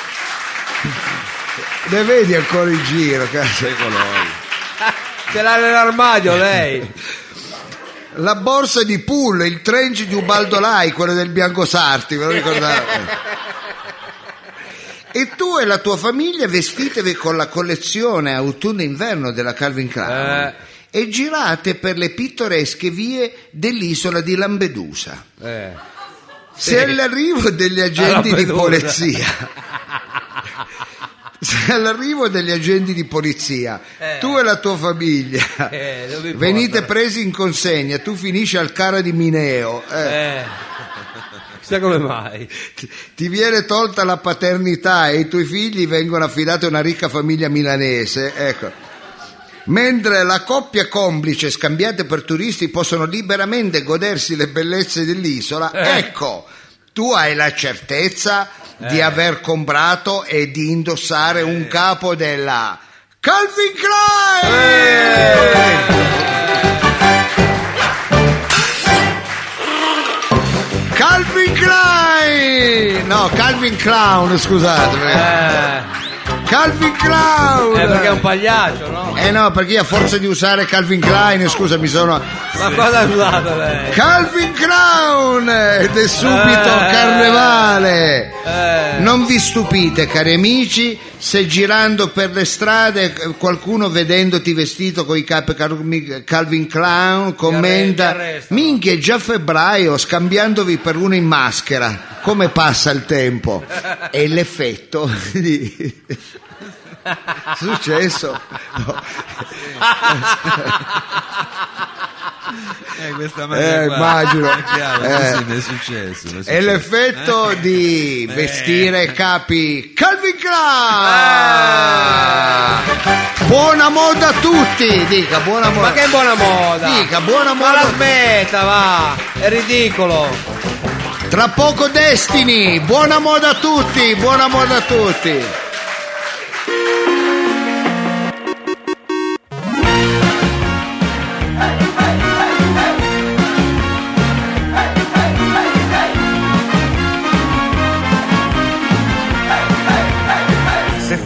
Le vedi ancora in giro, cazzo. *laughs* Ce l'ha nell'armadio lei. La borsa di Pool, il trench di Ubaldo Lai, quello del Bianco Sarti, ve lo ricordate? E tu e la tua famiglia vestitevi con la collezione autunno-inverno della Calvin Klein Eh. e girate per le pittoresche vie dell'isola di Lampedusa. Eh. Se all'arrivo degli agenti di polizia *laughs* se all'arrivo degli agenti di polizia. Tu e la tua famiglia. Eh, venite presi in consegna tu finisci al cara di Mineo eh, Eh. Chissà come mai. ti- ti viene tolta la paternità e i tuoi figli vengono affidati a una ricca famiglia milanese ecco. Mentre la coppia complice scambiate per turisti possono liberamente godersi le bellezze dell'isola, ecco, tu hai la certezza di aver comprato e di indossare un capo della Calvin Klein! Calvin Klein! No, Calvin Clown, scusate. Calvin Clown! Eh, perché è un pagliaccio, no? Eh no, perché io a forza di usare Calvin Klein, scusa, mi sono... Ma cosa ha usato lei? Calvin Clown! Ed è subito Eh. carnevale! Eh. Non vi stupite, cari amici, se girando per le strade qualcuno vedendoti vestito con i capi Cal- Calvin Clown commenta arre- ti arrestano." minchia è già febbraio scambiandovi per uno in maschera come passa il tempo *laughs* e l'effetto di... *laughs* successo *laughs* No. Eh, questa Eh, magia qua. immagino. È chiaro, Eh. sì, mi è successo. è È successo. l'effetto Eh. di vestire capi Calvin Klein! Buona moda a tutti! Dica, buona moda. Ma che buona moda! Dica, buona Ma la moda. smetta, va! È ridicolo! Tra poco Destiny! Buona moda a tutti! Buona moda a tutti!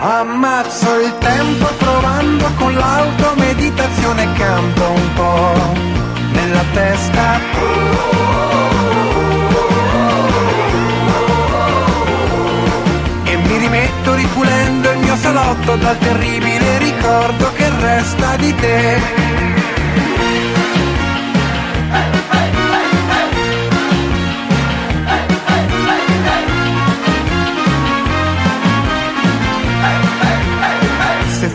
Ammazzo il tempo provando con l'automeditazione canto un po' nella testa. E mi rimetto ripulendo il mio salotto dal terribile ricordo che resta di te.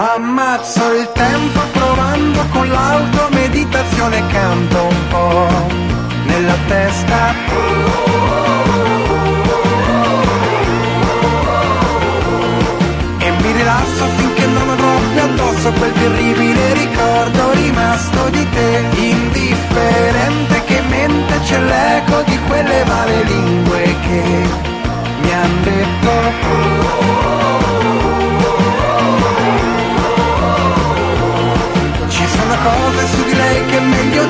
Ammazzo il tempo provando con l'automeditazione canto un po' nella testa. E mi rilasso finché non avrò più addosso quel terribile ricordo rimasto di te. Indifferente che mente c'è l'eco di quelle male lingue che mi han detto.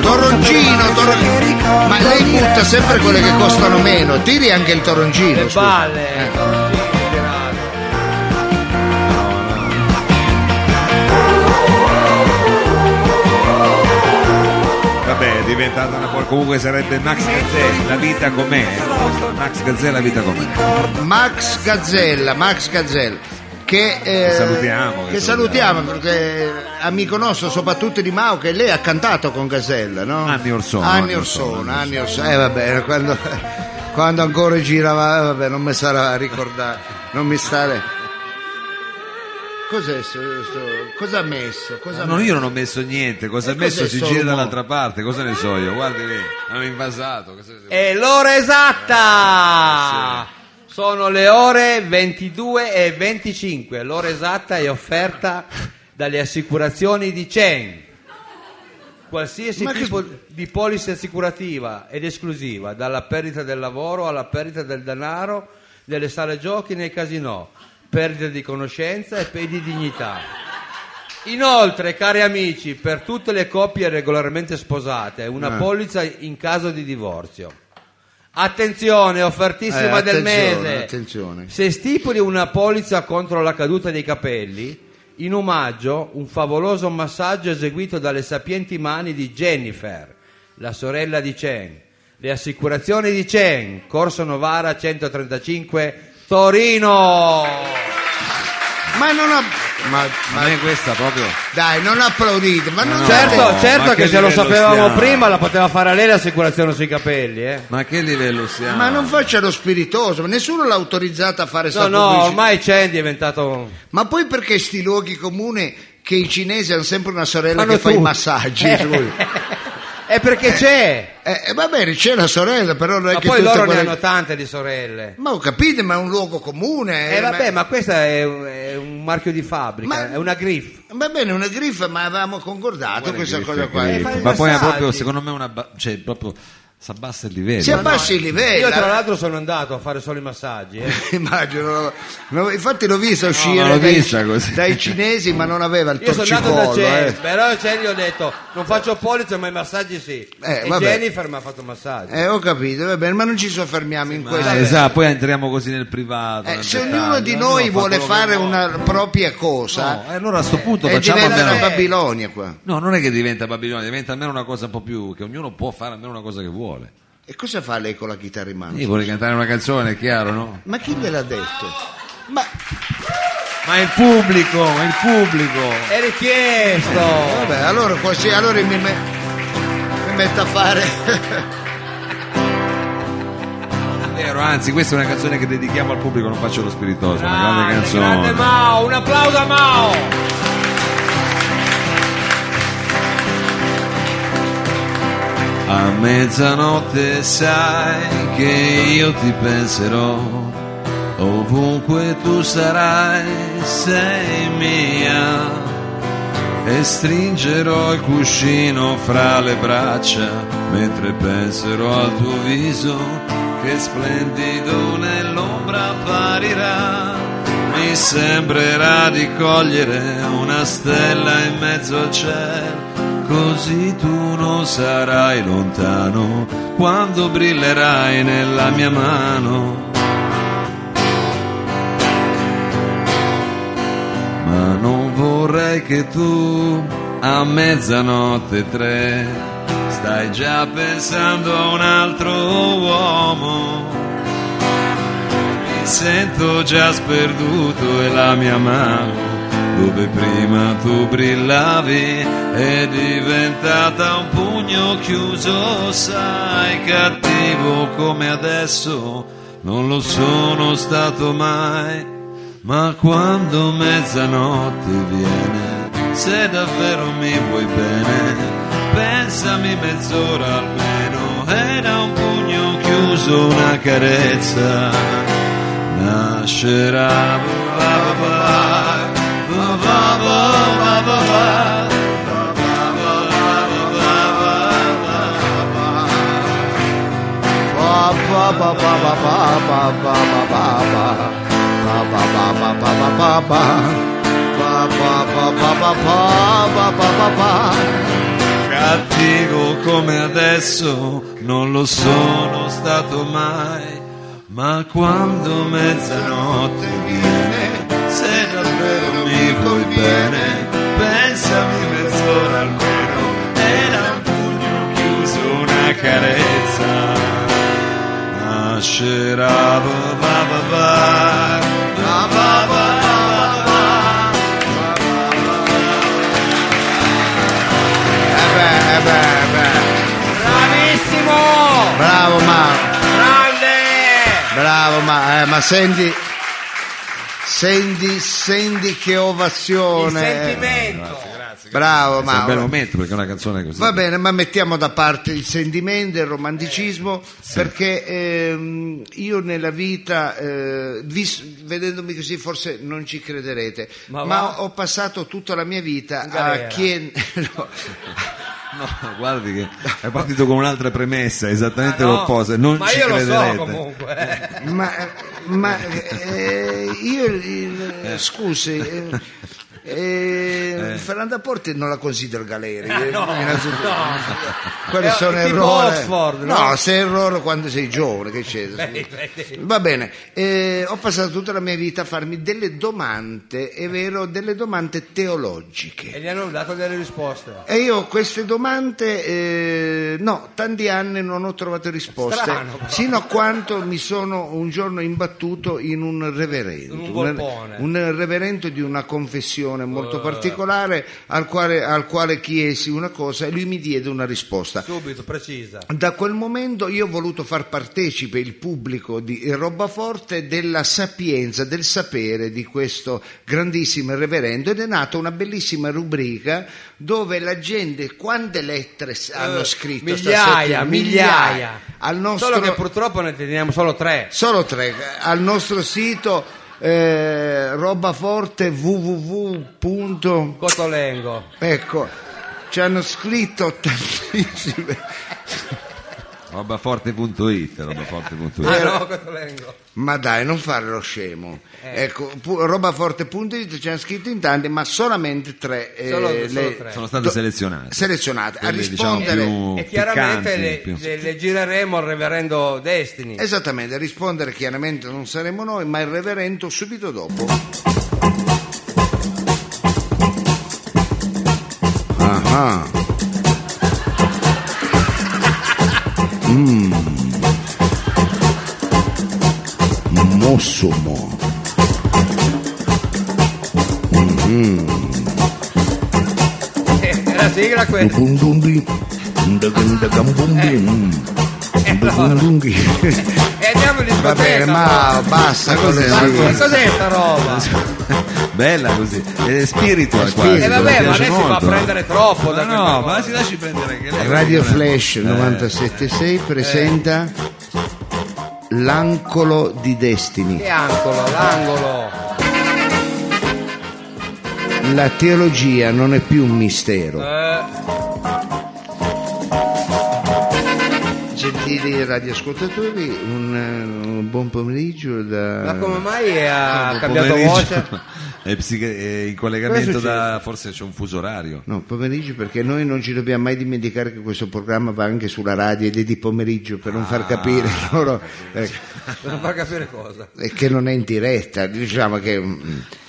Toroncino, sapere, toro- che ricordo ma lei butta sempre quelle che costano meno. Tiri anche il toroncino. Le scusa. balle! Eh. Vabbè, è diventata una po'. Comunque sarebbe Max Gazzè, la vita com'è. Max Gazzè, la vita com'è. Max Gazzella, Max Gazzella. Che, eh, Che salutiamo, che che salutiamo perché amico nostro soprattutto di Mao che lei ha cantato con Gazzella no? Anni or sono, anni or sono, anni or sono. eh vabbè quando, *laughs* quando ancora girava eh, vabbè non mi sarà a ricordare non mi stare Cos'è sto- sto- cosa ha messo? Cosa No, messo? io non ho messo niente, cosa ha messo? Si gira dall'altra parte, cosa ne so io? Guardi lì, hanno invasato. E l'ora esatta! Sono le ore 22 e 25. L'ora esatta è offerta dalle assicurazioni di Chen. Qualsiasi Ma che- tipo di polizza assicurativa ed esclusiva, dalla perdita del lavoro alla perdita del denaro, nelle sale giochi nei casinò, perdita di conoscenza e pe- di dignità. Inoltre, cari amici, per tutte le coppie regolarmente sposate, una Eh. polizza in caso di divorzio. Attenzione, offertissima Eh, del mese. attenzione. Se stipuli una polizza contro la caduta dei capelli, in omaggio un favoloso massaggio eseguito dalle sapienti mani di Jennifer, la sorella di Chen. Le assicurazioni di Chen, Corso Novara 135, Torino. Ma non ha... Ma, Ma me questa proprio... dai, non applaudite, ma non no. certo, ma certo che che se lo sapevamo stiamo? prima la poteva fare lei l'assicurazione sui capelli, eh. Ma a che livello siamo? Ma non faccia lo spiritoso, nessuno l'ha autorizzata a fare No, sta no, pubblicità. ormai Chen è diventato Ma poi perché sti luoghi comuni che i cinesi hanno sempre una sorella Fanno che fa i massaggi? Eh. lui? *laughs* È perché c'è. Eh, eh, va bene, c'è la sorella, però non è Ma che poi tutte loro quelle- ne hanno tante di sorelle. Ma ho capito, ma è un luogo comune. Eh vabbè, ma... ma questo è, un- è un marchio di fabbrica, Ma- è una griff. Va bene, una griffa, ma avevamo concordato questa cosa qua. Eh, Ma poi è proprio, secondo me, una... ba- cioè proprio si abbassa il livello. Si abbassi il livello. Io tra l'altro sono andato a fare solo i massaggi. eh. *laughs* Immagino, no, infatti l'ho vista uscire No, l'ho dai, vista così. dai cinesi, ma non aveva il Io sono andato da torcicollo. Chen, eh. però gli ho detto non faccio polizia ma i massaggi sì. Eh, e vabbè. Jennifer mi ha fatto massaggi. Eh, ho capito, va bene, ma non ci soffermiamo in questo. Eh, esatto, poi entriamo così nel privato. Eh, nel se dettaglio. ognuno di Ognuno noi fa vuole fare vuole. una propria cosa, No, eh, allora a sto punto e facciamo diventa almeno... Babilonia qua. No, non è che diventa Babilonia, diventa almeno una cosa un po' più... che ognuno può fare almeno una cosa che vuole. E cosa fa lei con la chitarra in mano? Io vorrei cantare una canzone, è chiaro, no? Ma chi gliel'ha detto? Ma Ma il pubblico, è il pubblico. È richiesto. vabbè, allora, così, allora mi, me- mi metto a fare. È vero, anzi, questa è una canzone che dedichiamo al pubblico, non faccio lo spiritoso, è una grande Grande, canzone. grande Mao, un applauso a Mao. A mezzanotte sai che io ti penserò, ovunque tu sarai, sei mia. E stringerò il cuscino fra le braccia, mentre penserò al tuo viso che splendido nell'ombra apparirà. Mi sembrerà di cogliere una stella in mezzo al cielo, così tu non sarai lontano quando brillerai nella mia mano. Ma non vorrei che tu a mezzanotte tre stai già pensando a un altro uomo. Mi sento già sperduto e la mia mano dove prima tu brillavi è diventata un pugno chiuso, sai, cattivo come adesso, non lo sono stato mai. Ma quando mezzanotte viene, se davvero mi vuoi bene, pensami mezz'ora almeno, e da un pugno chiuso una carezza nascerà. Va, va, va, Cattivo come adesso non lo sono stato mai, ma quando mezzanotte viene, se davvero mi vuoi bene, baciami mezz'ora almeno, era un pugno chiuso, una carezza. Nascerà, va, va, va, va, va, va. Eh beh, beh. Bravissimo! Bravo Mauro! Grande! Bravo ma, eh, ma senti, Senti, senti che ovazione. Il sentimento. Bravo, È un bel Mauro. momento perché è una canzone così. Va bene, ma mettiamo da parte il sentimento, il romanticismo, perché ehm, io nella vita, eh, vis- vedendomi così forse non ci crederete, Ma ma, ho passato tutta la mia vita a chiedere... *laughs* no. *laughs* No, guardi che è partito con un'altra premessa, esattamente Ah, no, l'opposto. Non ma ci io lo so crederete. comunque. eh. Ma, ma eh, io, il- scusi, eh, eh, Fernanda Porti non la considero galera. eh, *laughs* no, innanzitutto. no. Quelli sono tipo errori. Oxford, no? no, sei errore quando sei giovane, che c'è? Beh, beh, Va bene, eh, ho passato tutta la mia vita a farmi delle domande, è vero, delle domande teologiche. E gli hanno dato delle risposte. E io queste domande, eh, no, tanti anni non ho trovato risposte, Strano, sino a quando mi sono un giorno imbattuto in un reverendo, un volpone. un reverendo di una confessione molto Eh. particolare al quale, al quale chiesi una cosa e lui mi diede una risposta. Subito, precisa. Da quel momento io ho voluto far partecipe il pubblico di Robaforte della sapienza, del sapere di questo grandissimo reverendo ed è nata una bellissima rubrica dove la gente, quante lettere s- hanno Eh, scritto? migliaia, stasera? migliaia. Al nostro, Solo che purtroppo ne teniamo solo tre. solo tre, al nostro sito eh, robaforte www. Cotolengo. Ecco, ci hanno scritto tantissime. Robaforte.it, robaforte.it. Ah no, Cotolengo. Ma dai, non fare lo scemo. Eh. Ecco, pu- robaforte.it ci hanno scritto in tanti, ma solamente tre. eh, Solo- solo le- tre. Sono state do- selezionate. selezionate. a Quelle, diciamo, rispondere. più E chiaramente piccanti, le, più- le- le gireremo al reverendo Destiny. Esattamente, a rispondere chiaramente non saremo noi, ma il reverendo subito dopo. Ah. Mm. Mosso mo. Eh, la sigla quella. Bundundi. Ndagandagambumbi. Ndagandungi. E andiamo in discoteca. Va bene, ma basta con le Ma cos'è sta roba? Bella così, è spiritual È quasi. E mi vabbè, ma lei si fa prendere troppo no, cosa. ma si lasci prendere anche lei. Radio Eh. Flash 976 presenta L'Ancolo di Destiny. Che angolo, l'angolo. La teologia non è più un mistero. Eh, Gentili radioascoltatori, un, eh, un buon pomeriggio da... ma come mai ha cambiato pomeriggio. voce? *laughs* È, psiche- è in collegamento da forse c'è un fuso orario. No, pomeriggio perché noi non ci dobbiamo mai dimenticare che questo programma va anche sulla radio ed è di pomeriggio per non far capire *laughs* loro ecco, Per non far capire cosa. e che non è in diretta, diciamo che mm,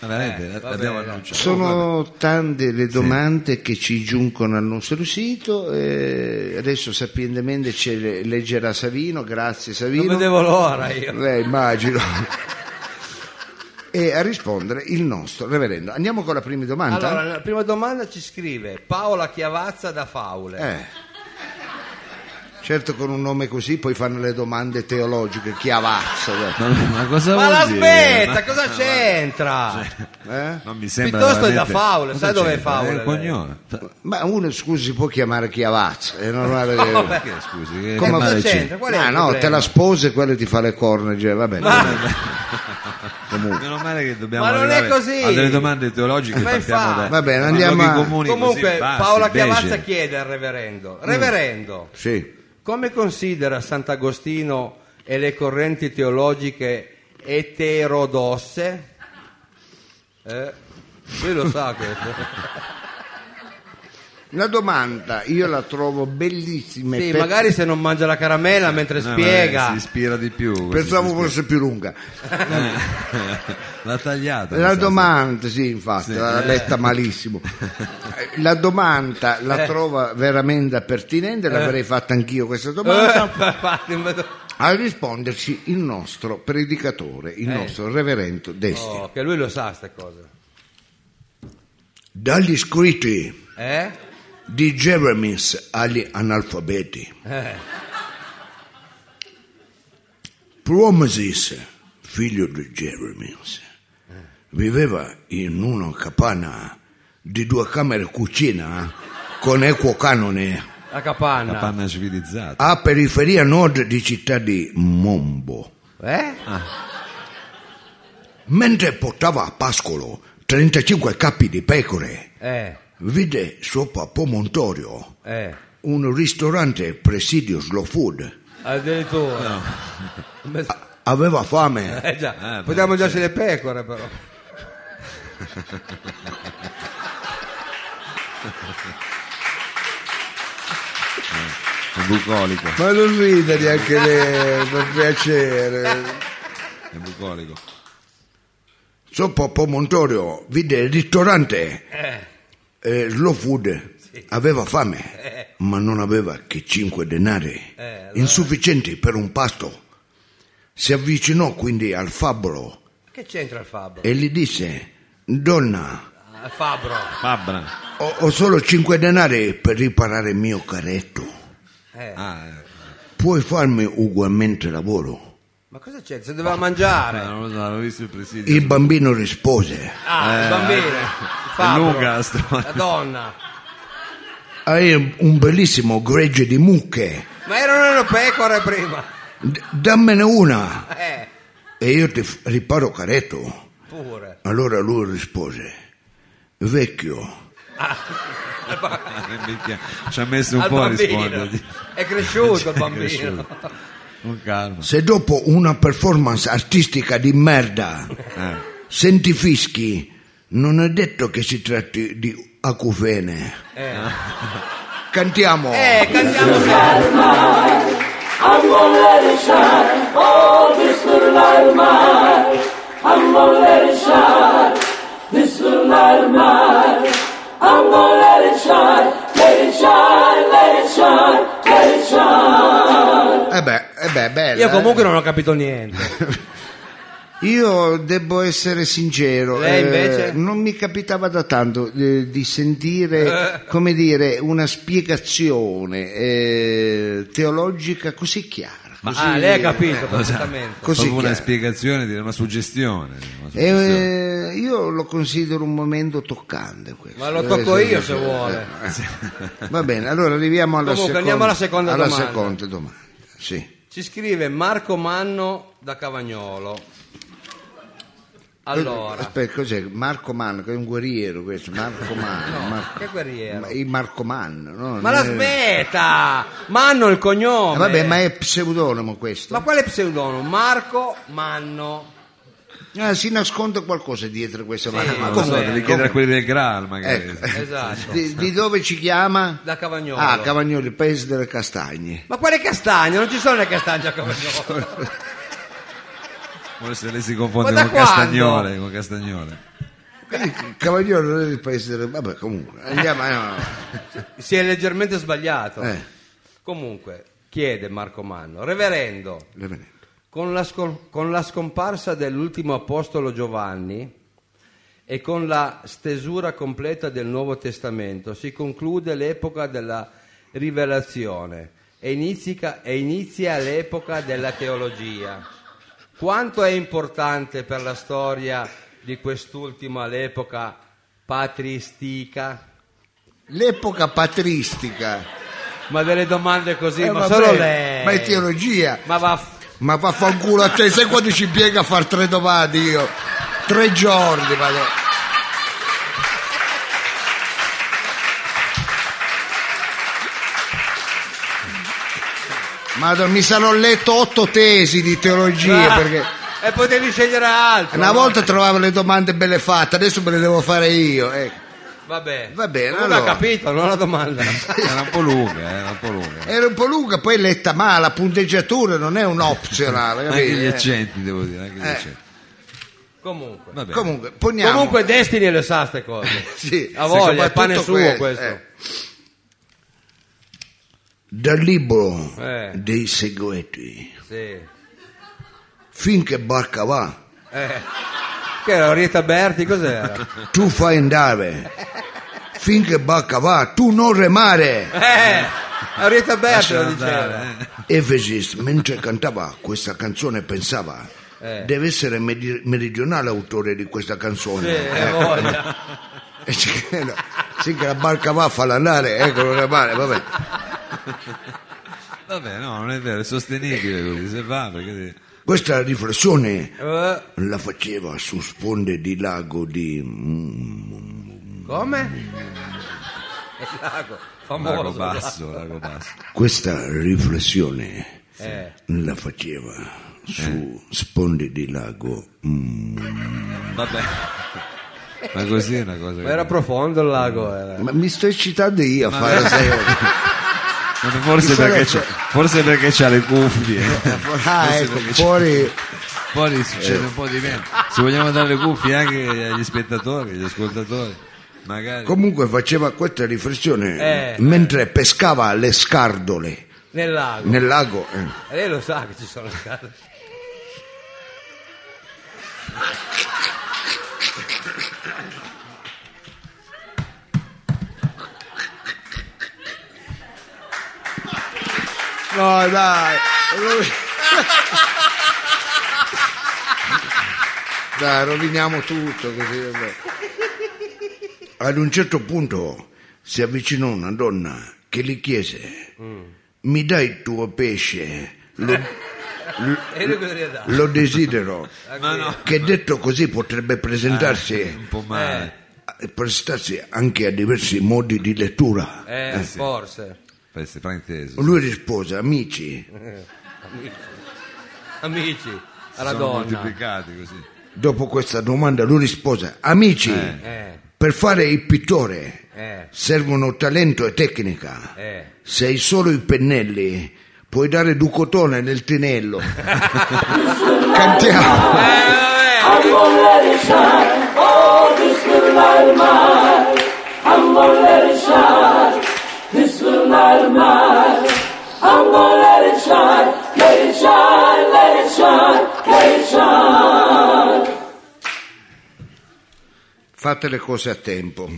Ma veramente, va l'abbiamo bene. annunciato. sono tante le domande che ci giungono al nostro sito e adesso sapientemente ce le leggerà Savino, grazie Non Savino. vedevo l'ora io. Eh, immagino. *laughs* e a rispondere il nostro reverendo. Andiamo con la prima domanda? Allora, la prima domanda ci scrive Paola Chiavazza da Faule. Eh. Certo con un nome così poi fanno le domande teologiche, chiavazza. Ma, ma cosa Ma vuol la dire? smetta, *laughs* Ma- cosa c'entra? eh? Non mi sembra Piuttosto è da veramente- Faule, Cosa sai dov'è c'entra? Faule, È il lei? cognome. Ma uno scusi si può chiamare chiavazza, è normale che... No, beh. Perché scusi? Che, Come male cosa c'è? c'entra? Qual è Ah il no, problema? te la sposa e quello ti fa le corna, cioè, vabbè. *laughs* Meno male che dobbiamo Ma non è arrivare così. a delle domande teologiche Ma partiamo da. Va bene, da andiamo luoghi a- comuni così Comunque bassi, Paola. Chiavazza chiede al reverendo, reverendo, Sì. Come considera Sant'Agostino e le correnti teologiche eterodosse? Eh, lui lo sa questo. *laughs* La domanda io la trovo bellissima. e Sì, per- magari se non mangia la caramella mentre No, spiega. ma Si ispira di più. Pensavo fosse più lunga. *laughs* L'ha tagliata. La domanda, sì, infatti, Sì. l'ha letta malissimo. *laughs* La domanda la trova veramente pertinente, l'avrei fatta anch'io questa domanda. Eh, *laughs* A risponderci il nostro predicatore, il nostro reverendo Desti. Oh, che lui lo sa queste cose. Dagli scritti Eh? Di Jeremis agli analfabeti. Eh. Promesis, figlio di Jeremis, viveva in una capanna di due camere cucina con equo canone La capanna. La panna civilizzata. a periferia nord di città di Mombo. Eh? Mentre portava a pascolo 35 capi di pecore, Eh, vide sopra Promontorio eh. un ristorante presidio slow food. Addirittura. Beh, *laughs* Aveva fame. Eh già, Eh, beh, poteva mangiarsi le pecore però. È bucolico. Ma non rida neanche lei, per piacere. È bucolico. Sopra Promontorio vide il ristorante eh, slow food. Aveva fame, ma non aveva che 5 denari, insufficienti per un pasto. Si avvicinò quindi al fabbro Che c'entra il fabbro? e gli disse: Donna, Il fabbro. Fabbra. ho, ho solo 5 denari per riparare il mio carretto. Eh. Ah, eh. Puoi farmi ugualmente lavoro? Ma cosa c'è? Se doveva mangiare. Eh, so, avevo visto il. Il bambino rispose: Ah, il bambino. *laughs* Il fabbro. lunga la storia. La donna. Hai un bellissimo gregge di mucche, Ma erano le pecore prima. D- dammene una Eh, e io ti f- riparo carretto. pure. Allora lui rispose: Vecchio, minchia, Ci ha messo un Al po' a bambino. rispondere. È cresciuto il È bambino. cresciuto. Con calma. se dopo una performance artistica di merda Eh. senti fischi, non è detto che si tratti di acufene. Cantiamo. Eh, cantiamo. I'm gonna let it shine. Oh, this little light of mine. I'm gonna let it shine. This little light of mine. I'm gonna let it shine. Let it shine. Let it shine. Let it shine. Eh beh, eh beh, bella. Io comunque eh. non ho capito niente. *laughs* Io devo essere sincero, eh, non mi capitava da tanto eh, di sentire, come dire, una spiegazione eh, teologica così chiara. Ma così- ah, lei ha capito perfettamente. Così Proprio una chiaro. spiegazione, una suggestione. una suggestione. Eh, io lo considero un momento toccante questo. Ma lo tocco Eh, io se vuole. eh. Va bene, allora arriviamo alla Comunque, seconda, andiamo alla seconda alla domanda. seconda domanda. Sì. Ci scrive Marco Manno da Cavagnolo. Allora, Aspetta, cos'è? Marco Manno, che è un guerriero questo, Marco Manno. Marco- che guerriero. Ma- il Marco Manno, no? Ma la Eh, smetta! Manno è il cognome. eh, Vabbè, ma è pseudonimo questo. Ma quale pseudonimo? Marco Manno. Ah, si nasconde qualcosa dietro questo ma, ma Non lo so, devi chiedere a quelli del Graal magari. Ecco. *laughs* Esatto. Di, di dove ci chiama? Da Cavagnolo. Ah, Cavagnoli, il paese delle castagne. Ma quale castagne? Non ci sono le castagne a Cavagnolo. *laughs* *laughs* Forse lei si confonde con Castagnole, con Castagnole. Cavagnoli non è il paese delle... Vabbè, comunque, andiamo... no. si è leggermente sbagliato. Eh, Comunque, chiede Marco Manno, reverendo, reverendo. con la, scol- con la scomparsa dell'ultimo apostolo Giovanni e con la stesura completa del Nuovo Testamento si conclude l'epoca della rivelazione e inizia, e inizia l'epoca della teologia. Quanto è importante per la storia di quest'ultima l'epoca patristica? L'epoca patristica. Ma delle domande così, Eh, ma vabbè, solo lei. Ma è teologia. Ma va. Ma vaffanculo a te, sai quando ci impiega a fare tre domande io? Tre giorni, vado. Madonna, mi sarò letto otto tesi di teologia perché E potevi scegliere altro. una volta trovavo le domande belle fatte, adesso me le devo fare io. ecco. Vabbè. Va bene, Comunque allora. ha capito, non la domanda. *laughs* Era un po' lunga, eh, era un po' lunga. Era un po' lunga, poi letta male, la punteggiatura non è un opzionale, Anche gli Eh. accenti, devo dire, anche gli Eh. accenti. Comunque. Va bene. Comunque, poniamo. Comunque Destiny le sa ste cose. *laughs* Sì, A voglia, è pane suo questo, questo. eh. Dal libro Eh. dei segreti, Sì. finché barca va, Eh. Che era Orietta Berti, cos'era? tu fai andare. Finché barca va, tu non remare. Eh. Orietta Berti lo diceva. andare, eh. Efesis, mentre cantava questa canzone, pensava: Eh. deve essere medi- meridionale autore di questa canzone. Eh, voglia. *laughs* Sì, che sì la barca va a farla andare, ecco, non è male, vabbè. *laughs* Vabbè, no, non è vero, è sostenibile così, se va, perché... Questa riflessione Eh, la faceva su sponde di lago di... come? Il lago, famoso. Lago basso, lago basso. Questa riflessione Eh, la faceva su sponde di lago. Vabbè. Ma così è una cosa... ma era profondo il lago. Era. Ma mi sto eccitando io a fare *laughs* sei ore. Forse perché, c'ha, forse perché c'ha le cuffie. *laughs* Ah, ecco, fuori... Poi succede un po' di meno. Se vogliamo dare le cuffie anche agli spettatori, agli ascoltatori, magari. Comunque faceva questa riflessione Eh. mentre pescava le scardole Nel lago. nel lago. eh. Lei lo sa che ci sono le case. No, dai. Dai, roviniamo tutto così. vabbè. Ad un certo punto si avvicinò una donna che gli chiese: Mi dai il tuo pesce? Lo, dato? lo desidero. Ma no. Che detto così potrebbe presentarsi, Un po' male. eh, presentarsi anche a diversi modi di lettura. Eh, forse. È frainteso. Lui rispose: Amici, *laughs* Amici, alla Sono donna. moltiplicati così. dopo questa domanda, lui rispose: Amici. Eh, Per fare il pittore eh, servono talento e tecnica. eh. Se hai solo i pennelli, puoi dare due cotone nel tinello. *laughs* Cantiamo. I'm gonna let it shine. Oh, this little light of mine. I'm gonna let it shine. Light of mine. I'm gonna let it shine. Let it shine. Let it shine. Let it shine. Fate le cose a tempo.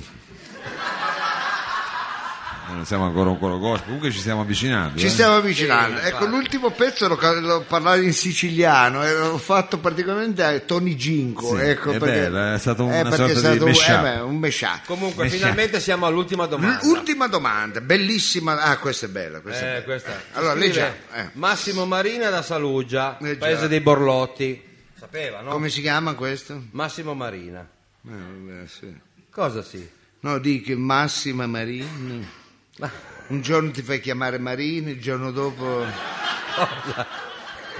Non siamo ancora un coro gospel, comunque ci stiamo avvicinando. Ci eh. stiamo avvicinando. Sì, ecco, l'ultimo pezzo l'ho, ca- l'ho parlato in siciliano e l'ho fatto praticamente a Tony Ginko. Sì, ecco, è perché- bello, è stato una eh, sorta è di stato un- mashup. eh beh, un mashup. Comunque, Messia. finalmente siamo all'ultima domanda. Ultima domanda, bellissima. Ah, questa è bella. Questa è Eh, bella. questa. Allora, leggiamo. eh. Massimo Marina da Saluggia, Eh, paese dei Borlotti. Sapeva, no? Come si chiama questo? Massimo Marina. Eh, vabbè, sì. Cosa sì? No, dico Massima Marini. *laughs* Un giorno ti fai chiamare Marini, il giorno dopo Ma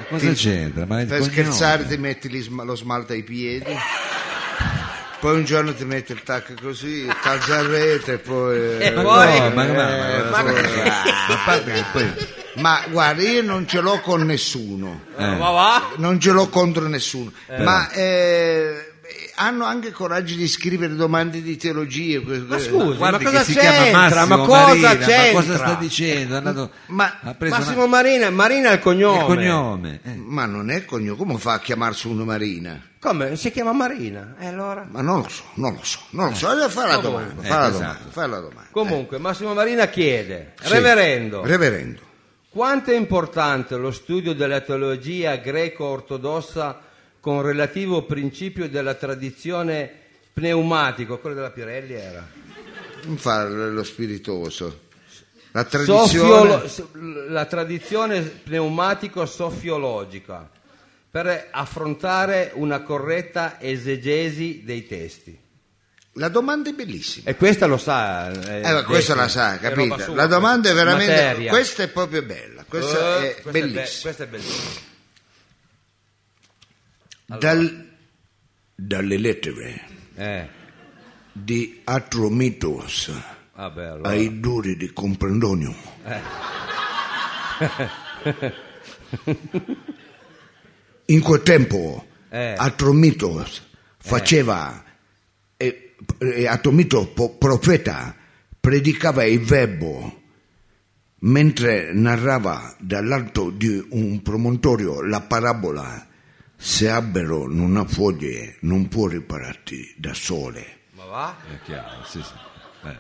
Cosa c'entra? Ma il per cognome? scherzare ti metti gli sma- lo smalto ai piedi. Poi un giorno ti metti il tacco così, il calzarrete e poi... E eh, poi- ma, ma- eh, ma- poi- a parte che poi Ma guarda, io non ce l'ho con nessuno, Eh. Va? non ce l'ho contro nessuno, ma eh, hanno anche coraggio di scrivere domande di teologia. Ma scusi, ma guardi cosa c'entra? Ma cosa Marina, c'entra? ma cosa sta dicendo? Andato- Ma- Massimo Marina, Marina è il cognome. una- il cognome. eh. Ma non è cognome, come fa a chiamarsi uno Marina? Come? Si chiama Marina. E allora? Ma non lo so, non lo so, non lo so. Allora fai la Ma domanda, come? fai la Eh, domanda, esatto. la domanda. Comunque, Massimo Marina chiede, Sì. reverendo, Reverendo. quanto è importante lo studio della teologia greco-ortodossa con relativo principio della tradizione pneumatico, quello della Pirelli era? Non fa lo spiritoso. La tradizione... Sofiolo- la tradizione pneumatico-sofiologica per affrontare una corretta esegesi dei testi. La domanda è bellissima. E questa lo sa. Eh, ma questa la sa, è sua, La domanda è veramente... materia. Questa è proprio bella, questa Eh, è questa be- bellissima. questa è bellissima. Dal- dalle lettere Eh, di Atromitos vabbè, allora. ai duri di Comprendonio. *laughs* In quel tempo Eh. Atromitos faceva, e, e Atromitos po- profeta predicava il verbo mentre narrava dall'alto di un promontorio la parabola se albero non ha foglie non può ripararti da sole. Ma va? È chiaro, sì, sì. Eh,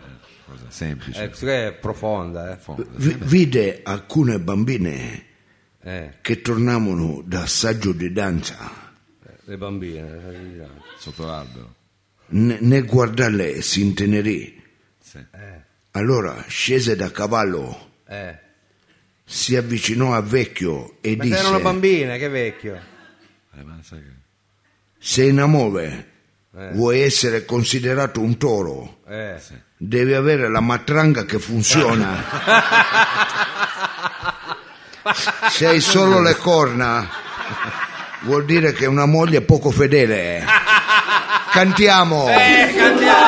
cosa semplice. Eh, questa è profonda, eh. Fondo. Vi- vide alcune bambine Eh, che tornavano da assaggio di danza Le bambine. Sotto l'albero. N- nel guardarle si intenerì. Sì. Allora scese da cavallo, Eh. si avvicinò a vecchio e Ma disse: erano bambine, che vecchio. Eh. Sei in amore, vuoi essere considerato un toro, Eh. devi avere la matranga che funziona. Se hai solo le corna, vuol dire che una moglie è poco fedele. Cantiamo. Eh, cantiamo!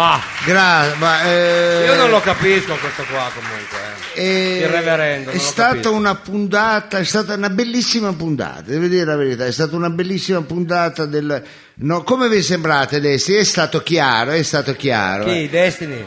Ma Gra- ma, eh, io non lo capisco questo qua comunque. eh. eh, Il reverendo, È non lo stata capisco. una puntata, è stata una bellissima puntata, devo dire la verità, è stata una bellissima puntata del... No, come vi sembrate Desti? È stato chiaro, è stato chiaro. Chi? Destiny?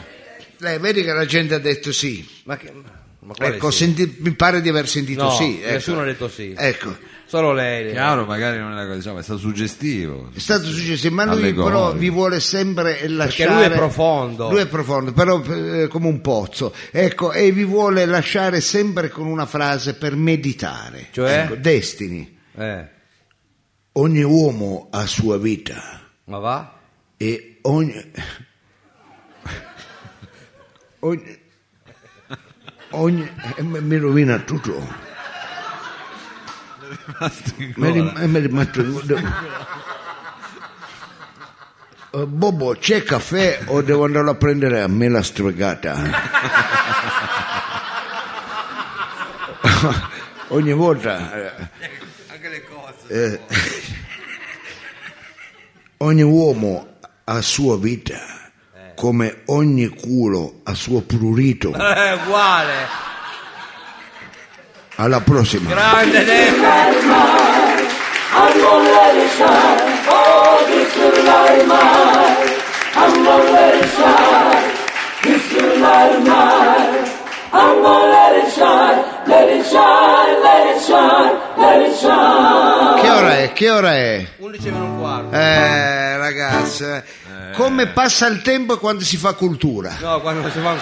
Eh, vedi che la gente ha detto sì. Ma, che, ma quale Ecco, sì? senti- mi pare di aver sentito No, sì. ecco. nessuno ha detto sì. Ecco, Solo lei. Chiaro, magari non è una cosa, diciamo, è stato suggestivo. è stato successo, ma lui Allegorico. però vi vuole sempre lasciare... lui è profondo. Lui è profondo, però eh, come un pozzo. Ecco, e vi vuole lasciare sempre con una frase per meditare. Cioè? Ecco, Destini. Eh, Ogni uomo ha sua vita ma va? e ogni... *laughs* ogni... ogni... eh, mi rovina tutto. Eh, è rimasto- Eh, Bobo, c'è caffè o devo andare a prendere a me la stregata? *laughs* Ogni volta... eh, Anche le cose. eh, ogni uomo ha sua vita, come ogni culo ha suo prurito. Eh, uguale. Alla prossima. Grande Destiny. I'm gonna let it shine. Let it shine. Let it shine. Let it shine. Che ora è? Che ora è? 11 meno un quarto. Eh, ragazze, come passa il tempo quando si fa cultura? No, quando si fa...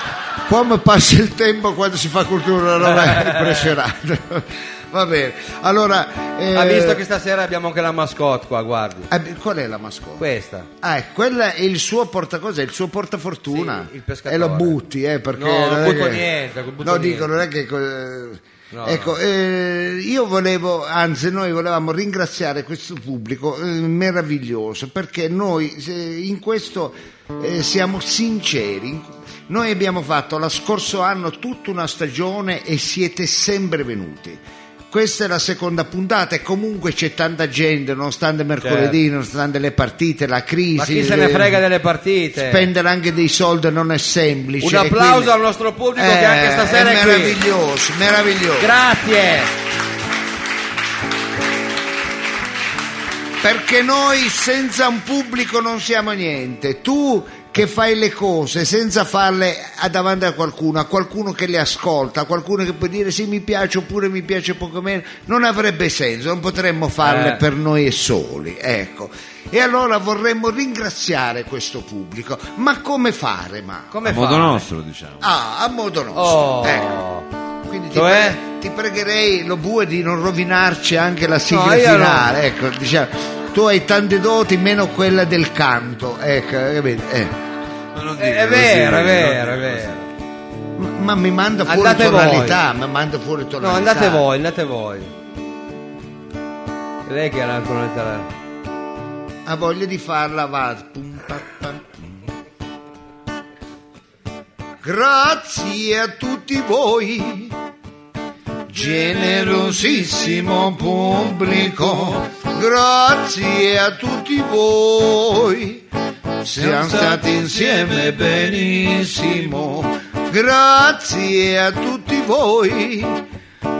Come passa il tempo quando si fa cultura? Non è *laughs* impressionante. Va bene, allora... eh, Ha visto che stasera abbiamo anche la mascotte qua, guardi. eh, Qual è la mascotte? Questa. Ah, eh, quella è il suo portacosa, è il suo portafortuna. Sì, il pescatore. E lo butti, eh, perché... No, non è butto che- niente, butto no, niente. dico, non è che... eh, No, ecco, eh, io volevo, anzi noi volevamo ringraziare questo pubblico eh, meraviglioso perché noi eh, in questo eh, siamo sinceri. Noi abbiamo fatto lo scorso anno tutta una stagione e siete sempre venuti. Questa è la seconda puntata e comunque c'è tanta gente, nonostante mercoledì, nonostante le partite, la crisi. Ma chi se ne frega delle partite? Spendere anche dei soldi non è semplice. Un applauso quindi- al nostro pubblico che Eh, anche stasera è è qui. meraviglioso, meraviglioso. Grazie. Perché noi senza un pubblico non siamo niente. Tu che fai le cose senza farle davanti a qualcuno, a qualcuno che le ascolta, a qualcuno che può dire sì mi piace oppure mi piace poco meno, non avrebbe senso, non potremmo farle Eh. per noi soli. Ecco. E allora vorremmo ringraziare questo pubblico. Ma come fare, ma? Come A modo fa? nostro, diciamo. Ah, a modo nostro. Oh. Ecco. Quindi ti, Cioè? pre- ti pregherei, lo bue, di non rovinarci anche la sigla No, finale. Ecco, diciamo, tu hai tante doti, meno quella del canto. Ecco, capito? Eh. Non dire È così, vero, è vero, è vero. Ma, ma mi manda fuori Andate tonalità, mi manda fuori No, tonalità. andate voi, andate voi. Lei che era ancora nel Ha voglia di farla, va. Pum, pa, pa. Grazie a tutti voi, generosissimo pubblico, grazie a tutti voi, siamo stati insieme benissimo, grazie a tutti voi,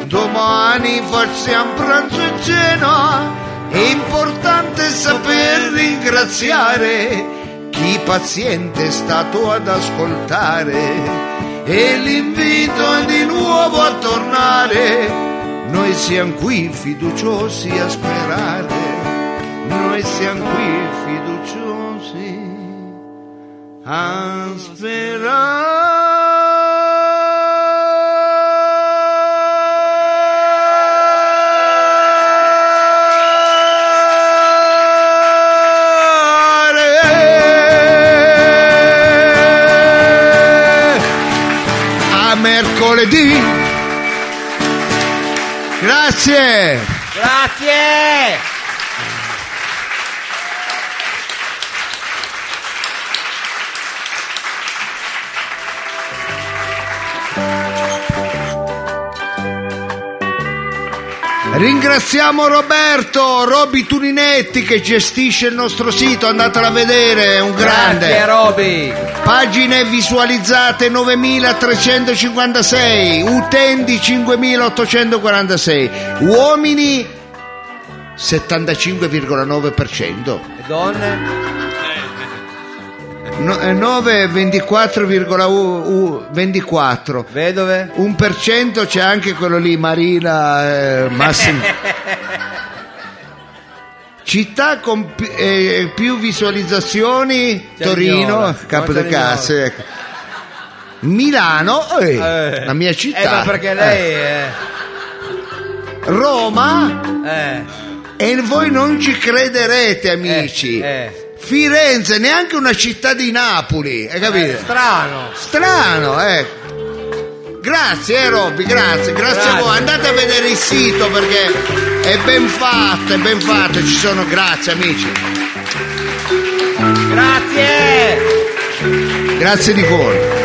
domani facciamo pranzo e cena, è importante saper ringraziare chi paziente è stato ad ascoltare e l'invito è di nuovo a tornare Noi siamo qui fiduciosi a sperare, noi siamo qui fiduciosi a sperare. Mercoledì. Grazie. Grazie! Ringraziamo Roberto Roby Tuninetti che gestisce il nostro sito, andatelo a vedere, è un grande. Grazie Roby! Pagine visualizzate 9356, utenti 5846, uomini 75,9%, E donne? no, eh, 9 24,24. Vedove? Un per cento c'è anche quello lì, Marina eh, Massimo. *laughs* Città con pi- eh, più visualizzazioni, Torino, capo Cerignola. cazzo. ecco. Milano, eh, Eh. la mia Eh, città. ma perché lei è... Roma, Eh, e voi non ci crederete, amici. eh, eh. Firenze, neanche una città di Napoli, hai capito? strano! Strano, eh. Grazie, eh, Robby, grazie, grazie, a Grazie. voi. Andate a vedere il sito perché è ben fatto, è ben fatto. Ci sono, grazie, amici. Grazie! Grazie di cuore.